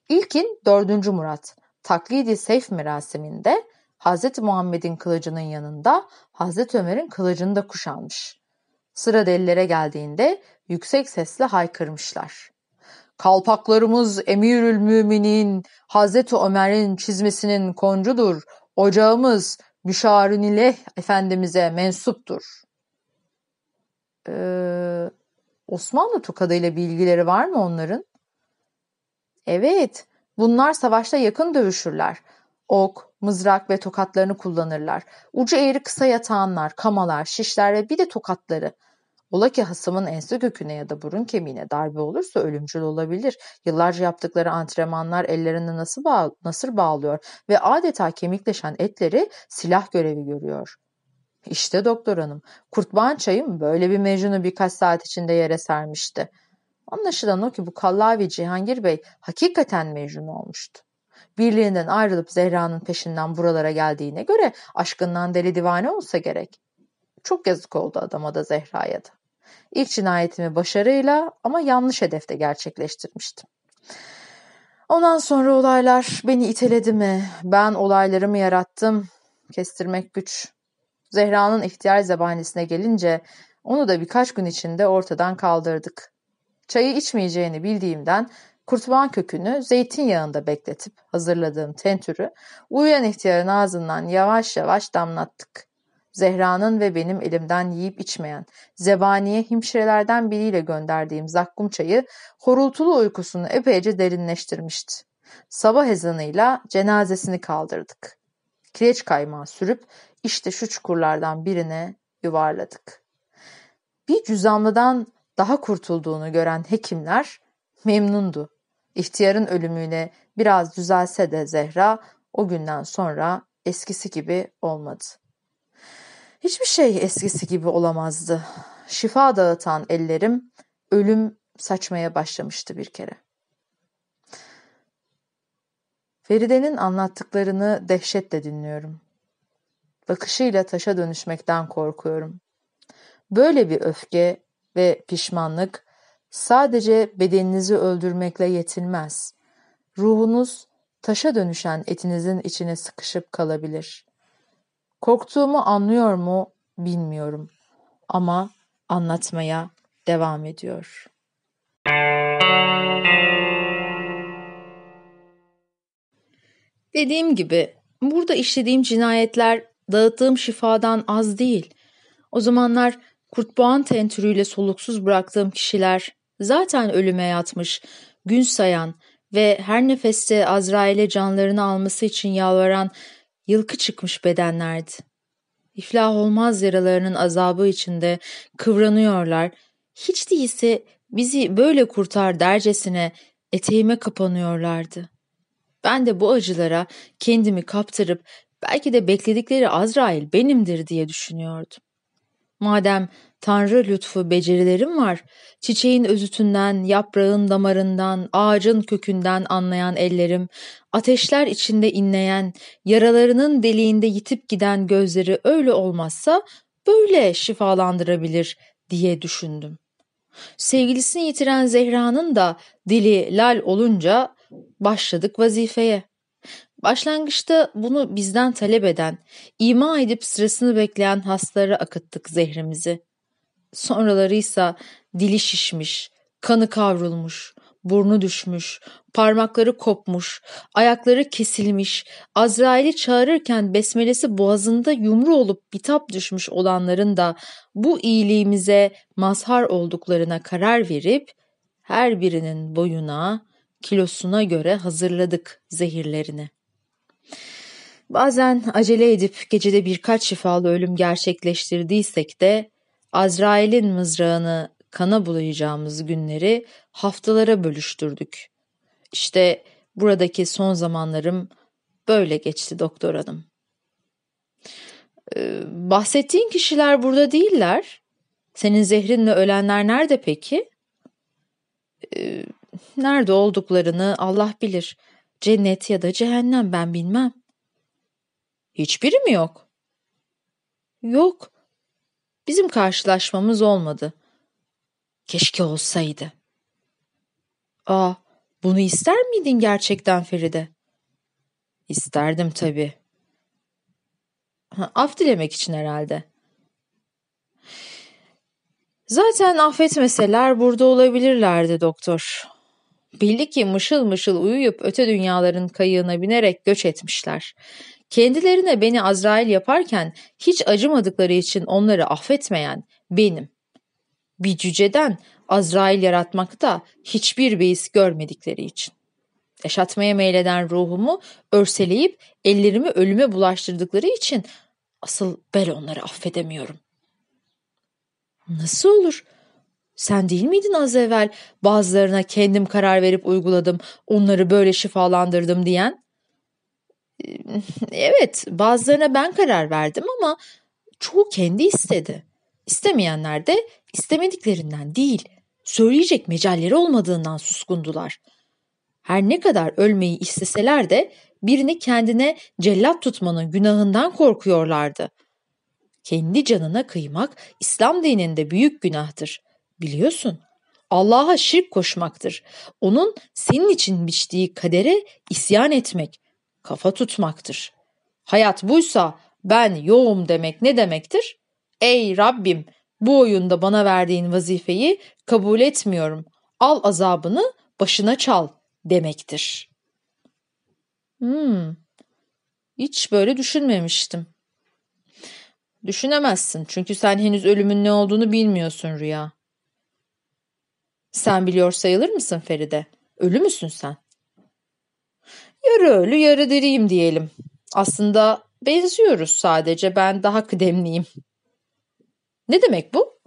İlkin 4. Murat taklidi seyf merasiminde Hz. Muhammed'in kılıcının yanında Hz. Ömer'in kılıcını da kuşanmış. Sıra delilere geldiğinde yüksek sesle haykırmışlar. Kalpaklarımız emirül müminin Hz. Ömer'in çizmesinin koncudur. Ocağımız Müşarinileh Efendimiz'e mensuptur. Ee, Osmanlı tokadıyla bilgileri var mı onların? Evet, bunlar savaşta yakın dövüşürler. Ok, mızrak ve tokatlarını kullanırlar. Ucu eğri kısa yatağanlar, kamalar, şişler ve bir de tokatları. Ola ki hasımın ense köküne ya da burun kemiğine darbe olursa ölümcül olabilir. Yıllarca yaptıkları antrenmanlar ellerini nasıl, bağ nasır bağlıyor ve adeta kemikleşen etleri silah görevi görüyor. İşte doktor hanım, kurtbağın çayım böyle bir mecnunu birkaç saat içinde yere sermişti. Anlaşılan o ki bu Kallavi Cihangir Bey hakikaten mecnun olmuştu. Birliğinden ayrılıp Zehra'nın peşinden buralara geldiğine göre aşkından deli divane olsa gerek. Çok yazık oldu adama da Zehra'ya da. İlk cinayetimi başarıyla ama yanlış hedefte gerçekleştirmiştim. Ondan sonra olaylar beni iteledi mi? Ben olaylarımı yarattım. Kestirmek güç. Zehra'nın ihtiyar zebanesine gelince onu da birkaç gün içinde ortadan kaldırdık. Çayı içmeyeceğini bildiğimden kurtban kökünü zeytinyağında bekletip hazırladığım tentürü uyuyan ihtiyarın ağzından yavaş yavaş damlattık. Zehra'nın ve benim elimden yiyip içmeyen, zebaniye hemşirelerden biriyle gönderdiğim zakkum çayı horultulu uykusunu epeyce derinleştirmişti. Sabah ezanıyla cenazesini kaldırdık. Kireç kaymağı sürüp işte şu çukurlardan birine yuvarladık. Bir cüzamlıdan daha kurtulduğunu gören hekimler memnundu. İhtiyarın ölümüyle biraz düzelse de Zehra o günden sonra eskisi gibi olmadı. Hiçbir şey eskisi gibi olamazdı. Şifa dağıtan ellerim ölüm saçmaya başlamıştı bir kere. Feride'nin anlattıklarını dehşetle dinliyorum. Bakışıyla taşa dönüşmekten korkuyorum. Böyle bir öfke ve pişmanlık sadece bedeninizi öldürmekle yetinmez. Ruhunuz taşa dönüşen etinizin içine sıkışıp kalabilir. Korktuğumu anlıyor mu bilmiyorum ama anlatmaya devam ediyor. Dediğim gibi burada işlediğim cinayetler dağıttığım şifadan az değil. O zamanlar kurtboğan tentürüyle soluksuz bıraktığım kişiler zaten ölüme yatmış, gün sayan ve her nefeste Azrail'e canlarını alması için yalvaran yılkı çıkmış bedenlerdi. İflah olmaz yaralarının azabı içinde kıvranıyorlar. Hiç değilse bizi böyle kurtar dercesine eteğime kapanıyorlardı. Ben de bu acılara kendimi kaptırıp belki de bekledikleri Azrail benimdir diye düşünüyordum. Madem Tanrı lütfu becerilerim var, çiçeğin özütünden, yaprağın damarından, ağacın kökünden anlayan ellerim, ateşler içinde inleyen, yaralarının deliğinde yitip giden gözleri öyle olmazsa böyle şifalandırabilir diye düşündüm. Sevgilisini yitiren Zehra'nın da dili lal olunca başladık vazifeye. Başlangıçta bunu bizden talep eden, ima edip sırasını bekleyen hastalara akıttık zehrimizi. Sonraları ise dili şişmiş, kanı kavrulmuş, burnu düşmüş, parmakları kopmuş, ayakları kesilmiş, Azrail'i çağırırken besmelesi boğazında yumru olup bitap düşmüş olanların da bu iyiliğimize mazhar olduklarına karar verip her birinin boyuna, kilosuna göre hazırladık zehirlerini. Bazen acele edip gecede birkaç şifalı ölüm gerçekleştirdiysek de Azrail'in mızrağını kana bulayacağımız günleri haftalara bölüştürdük. İşte buradaki son zamanlarım böyle geçti doktor hanım. Ee, bahsettiğin kişiler burada değiller. Senin zehrinle ölenler nerede peki? Ee, nerede olduklarını Allah bilir. Cennet ya da cehennem ben bilmem. Hiçbiri mi yok? Yok. Bizim karşılaşmamız olmadı. Keşke olsaydı. Aa, bunu ister miydin gerçekten Feride? İsterdim tabii. af dilemek için herhalde. Zaten affetmeseler burada olabilirlerdi doktor. Belli ki mışıl mışıl uyuyup öte dünyaların kayığına binerek göç etmişler. Kendilerine beni Azrail yaparken hiç acımadıkları için onları affetmeyen benim. Bir cüceden Azrail yaratmakta hiçbir beis görmedikleri için. Yaşatmaya meyleden ruhumu örseleyip ellerimi ölüme bulaştırdıkları için asıl ben onları affedemiyorum. Nasıl olur? Sen değil miydin az evvel bazılarına kendim karar verip uyguladım, onları böyle şifalandırdım diyen? Evet, bazılarına ben karar verdim ama çoğu kendi istedi. İstemeyenler de istemediklerinden değil, söyleyecek mecalleri olmadığından suskundular. Her ne kadar ölmeyi isteseler de birini kendine cellat tutmanın günahından korkuyorlardı. Kendi canına kıymak İslam dininde büyük günahtır. Biliyorsun. Allah'a şirk koşmaktır. Onun senin için biçtiği kadere isyan etmek, kafa tutmaktır. Hayat buysa ben yoğum demek ne demektir? Ey Rabbim bu oyunda bana verdiğin vazifeyi kabul etmiyorum. Al azabını başına çal demektir. Hmm, hiç böyle düşünmemiştim. Düşünemezsin çünkü sen henüz ölümün ne olduğunu bilmiyorsun Rüya. Sen biliyor sayılır mısın Feride? Ölü müsün sen? Yarı ölü yarı diriyim diyelim. Aslında benziyoruz sadece ben daha kıdemliyim. Ne demek bu?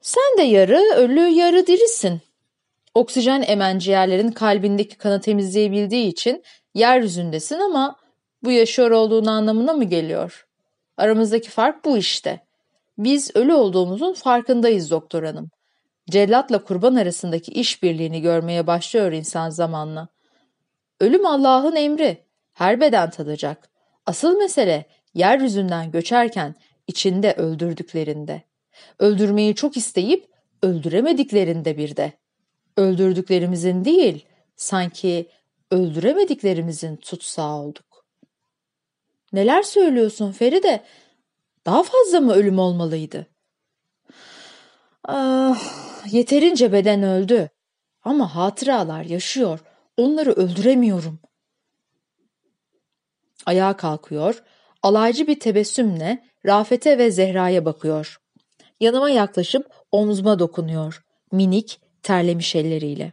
Sen de yarı ölü yarı dirisin. Oksijen emen ciğerlerin kalbindeki kanı temizleyebildiği için yeryüzündesin ama bu yaşıyor olduğun anlamına mı geliyor? Aramızdaki fark bu işte. Biz ölü olduğumuzun farkındayız doktor hanım. Cellatla kurban arasındaki işbirliğini görmeye başlıyor insan zamanla. Ölüm Allah'ın emri. Her beden tadacak. Asıl mesele yeryüzünden göçerken içinde öldürdüklerinde. Öldürmeyi çok isteyip öldüremediklerinde bir de. Öldürdüklerimizin değil, sanki öldüremediklerimizin tutsağı olduk. Neler söylüyorsun Feride? Daha fazla mı ölüm olmalıydı? Ah, yeterince beden öldü. Ama hatıralar yaşıyor. Onları öldüremiyorum. Ayağa kalkıyor, alaycı bir tebessümle Rafet'e ve Zehra'ya bakıyor. Yanıma yaklaşıp omzuma dokunuyor, minik, terlemiş elleriyle.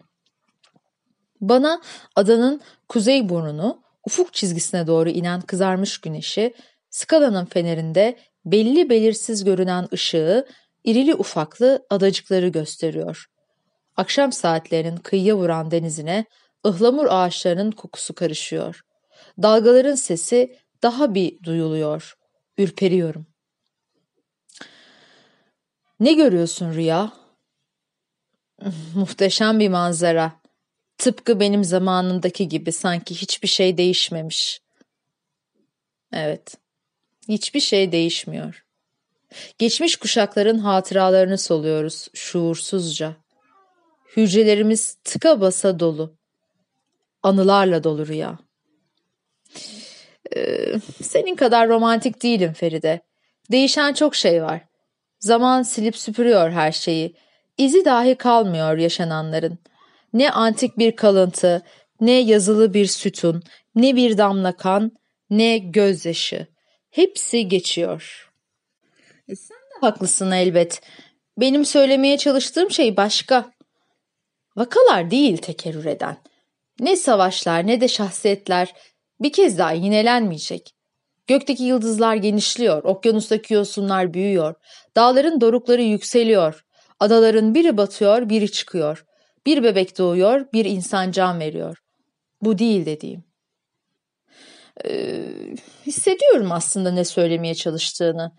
Bana adanın kuzey burnunu, ufuk çizgisine doğru inen kızarmış güneşi, skalanın fenerinde belli belirsiz görünen ışığı, irili ufaklı adacıkları gösteriyor. Akşam saatlerinin kıyıya vuran denizine ıhlamur ağaçlarının kokusu karışıyor. Dalgaların sesi daha bir duyuluyor. Ürperiyorum. Ne görüyorsun Rüya? Muhteşem bir manzara. Tıpkı benim zamanımdaki gibi sanki hiçbir şey değişmemiş. Evet. Hiçbir şey değişmiyor. Geçmiş kuşakların hatıralarını soluyoruz şuursuzca. Hücrelerimiz tıka basa dolu. Anılarla dolu rüya. Ee, senin kadar romantik değilim Feride. Değişen çok şey var. Zaman silip süpürüyor her şeyi. İzi dahi kalmıyor yaşananların. Ne antik bir kalıntı, ne yazılı bir sütun, ne bir damla kan, ne gözyaşı. Hepsi geçiyor. E sen de haklısın elbet. Benim söylemeye çalıştığım şey başka. Vakalar değil tekerrür eden. Ne savaşlar ne de şahsiyetler bir kez daha yinelenmeyecek. Gökteki yıldızlar genişliyor, okyanustaki yosunlar büyüyor, dağların dorukları yükseliyor, adaların biri batıyor, biri çıkıyor. Bir bebek doğuyor, bir insan can veriyor. Bu değil dediğim. Ee, hissediyorum aslında ne söylemeye çalıştığını.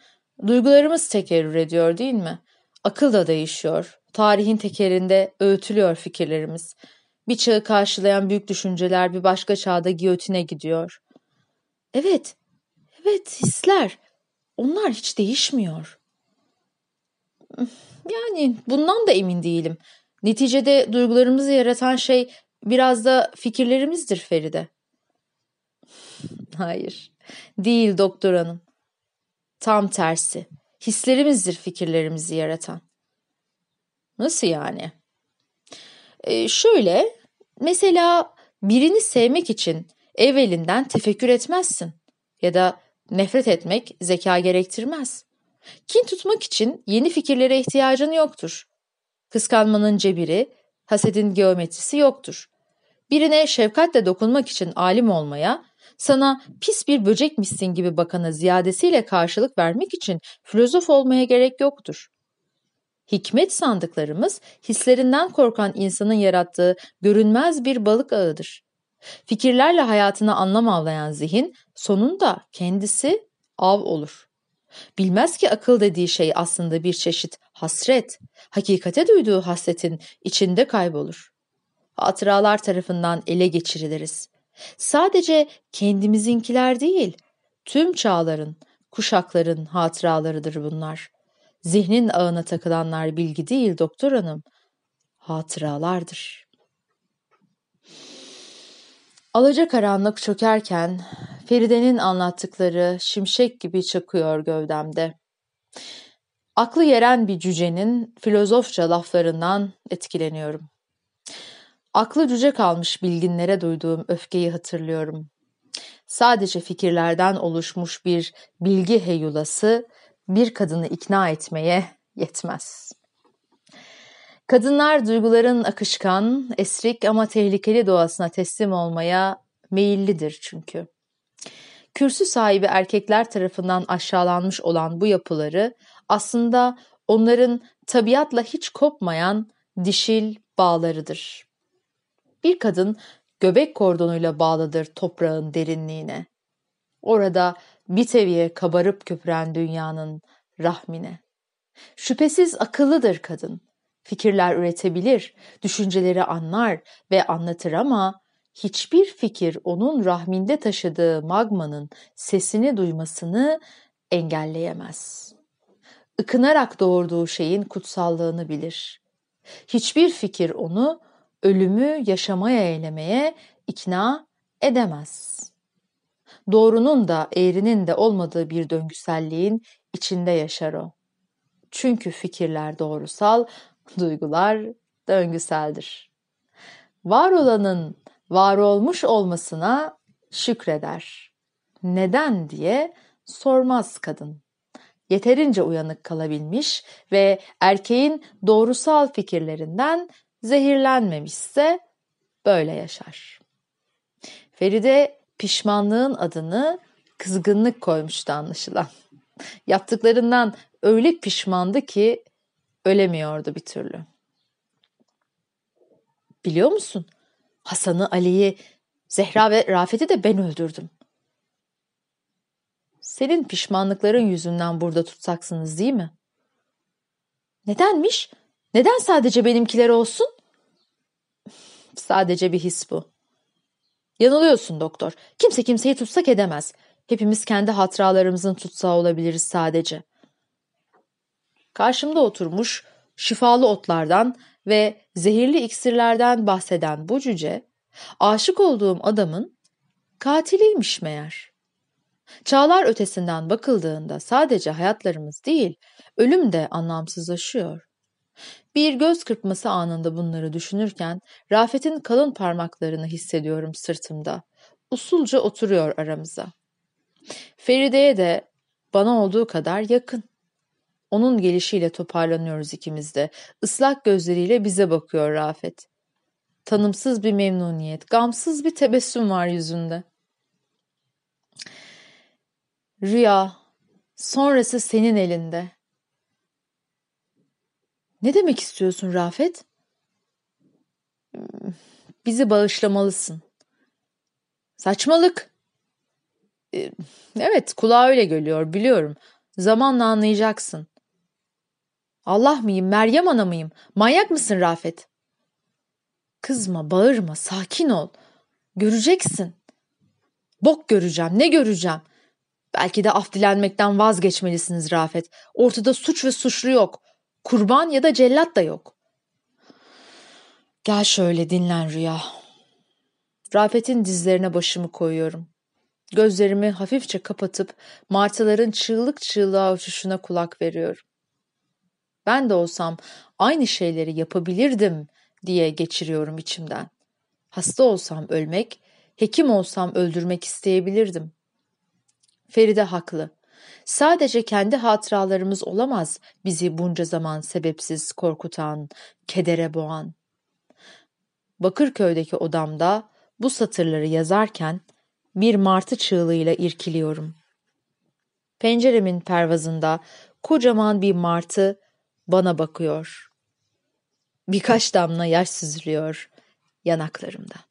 Duygularımız tekerrür ediyor değil mi? Akıl da değişiyor. Tarihin tekerinde öğütülüyor fikirlerimiz. Bir çağı karşılayan büyük düşünceler bir başka çağda giyotine gidiyor. Evet, evet hisler. Onlar hiç değişmiyor. Yani bundan da emin değilim. Neticede duygularımızı yaratan şey biraz da fikirlerimizdir Feride. Hayır, değil doktor hanım. Tam tersi. Hislerimizdir fikirlerimizi yaratan. Nasıl yani? Ee, şöyle, mesela birini sevmek için evvelinden tefekkür etmezsin. Ya da nefret etmek zeka gerektirmez. Kin tutmak için yeni fikirlere ihtiyacın yoktur. Kıskanmanın cebiri, hasedin geometrisi yoktur. Birine şefkatle dokunmak için alim olmaya, sana pis bir böcekmişsin gibi bakana ziyadesiyle karşılık vermek için filozof olmaya gerek yoktur. Hikmet sandıklarımız hislerinden korkan insanın yarattığı görünmez bir balık ağıdır. Fikirlerle hayatına anlam avlayan zihin sonunda kendisi av olur. Bilmez ki akıl dediği şey aslında bir çeşit hasret, hakikate duyduğu hasretin içinde kaybolur. Hatıralar tarafından ele geçiriliriz. Sadece kendimizinkiler değil, tüm çağların, kuşakların hatıralarıdır bunlar. Zihnin ağına takılanlar bilgi değil doktor hanım, hatıralardır. Alaca karanlık çökerken Feride'nin anlattıkları şimşek gibi çakıyor gövdemde. Aklı yeren bir cücenin filozofça laflarından etkileniyorum. Aklı cüce kalmış bilginlere duyduğum öfkeyi hatırlıyorum. Sadece fikirlerden oluşmuş bir bilgi heyulası bir kadını ikna etmeye yetmez. Kadınlar duyguların akışkan, esrik ama tehlikeli doğasına teslim olmaya meyillidir çünkü. Kürsü sahibi erkekler tarafından aşağılanmış olan bu yapıları aslında onların tabiatla hiç kopmayan dişil bağlarıdır. Bir kadın göbek kordonuyla bağlıdır toprağın derinliğine. Orada bir teviye kabarıp köpüren dünyanın rahmine. Şüphesiz akıllıdır kadın. Fikirler üretebilir, düşünceleri anlar ve anlatır ama hiçbir fikir onun rahminde taşıdığı magmanın sesini duymasını engelleyemez. Ikınarak doğurduğu şeyin kutsallığını bilir. Hiçbir fikir onu ölümü yaşamaya eylemeye ikna edemez. Doğrunun da eğrinin de olmadığı bir döngüselliğin içinde yaşar o. Çünkü fikirler doğrusal, duygular döngüseldir. Var olanın var olmuş olmasına şükreder. Neden diye sormaz kadın. Yeterince uyanık kalabilmiş ve erkeğin doğrusal fikirlerinden zehirlenmemişse böyle yaşar. Feride pişmanlığın adını kızgınlık koymuştu anlaşılan. Yaptıklarından öyle pişmandı ki ölemiyordu bir türlü. Biliyor musun? Hasan'ı, Ali'yi, Zehra ve Rafet'i de ben öldürdüm. Senin pişmanlıkların yüzünden burada tutsaksınız değil mi? Nedenmiş? Neden sadece benimkiler olsun? Sadece bir his bu. Yanılıyorsun doktor. Kimse kimseyi tutsak edemez. Hepimiz kendi hatıralarımızın tutsağı olabiliriz sadece. Karşımda oturmuş şifalı otlardan ve zehirli iksirlerden bahseden bu cüce, aşık olduğum adamın katiliymiş meğer. Çağlar ötesinden bakıldığında sadece hayatlarımız değil, ölüm de anlamsızlaşıyor. Bir göz kırpması anında bunları düşünürken Rafet'in kalın parmaklarını hissediyorum sırtımda. Usulca oturuyor aramıza. Feride'ye de bana olduğu kadar yakın. Onun gelişiyle toparlanıyoruz ikimiz de. Islak gözleriyle bize bakıyor Rafet. Tanımsız bir memnuniyet, gamsız bir tebessüm var yüzünde. Rüya, sonrası senin elinde. Ne demek istiyorsun Rafet? Bizi bağışlamalısın. Saçmalık. Ee, evet, kulağa öyle geliyor, biliyorum. Zamanla anlayacaksın. Allah mıyım, Meryem ana mıyım? Manyak mısın Rafet? Kızma, bağırma, sakin ol. Göreceksin. Bok göreceğim, ne göreceğim? Belki de af dilenmekten vazgeçmelisiniz Rafet. Ortada suç ve suçlu yok. Kurban ya da cellat da yok. Gel şöyle dinlen Rüya. Rafet'in dizlerine başımı koyuyorum. Gözlerimi hafifçe kapatıp martıların çığlık çığlığa uçuşuna kulak veriyorum. Ben de olsam aynı şeyleri yapabilirdim diye geçiriyorum içimden. Hasta olsam ölmek, hekim olsam öldürmek isteyebilirdim. Feride haklı. Sadece kendi hatıralarımız olamaz bizi bunca zaman sebepsiz korkutan, kedere boğan. Bakırköy'deki odamda bu satırları yazarken bir martı çığlığıyla irkiliyorum. Penceremin pervazında kocaman bir martı bana bakıyor. Birkaç damla yaş süzülüyor yanaklarımdan.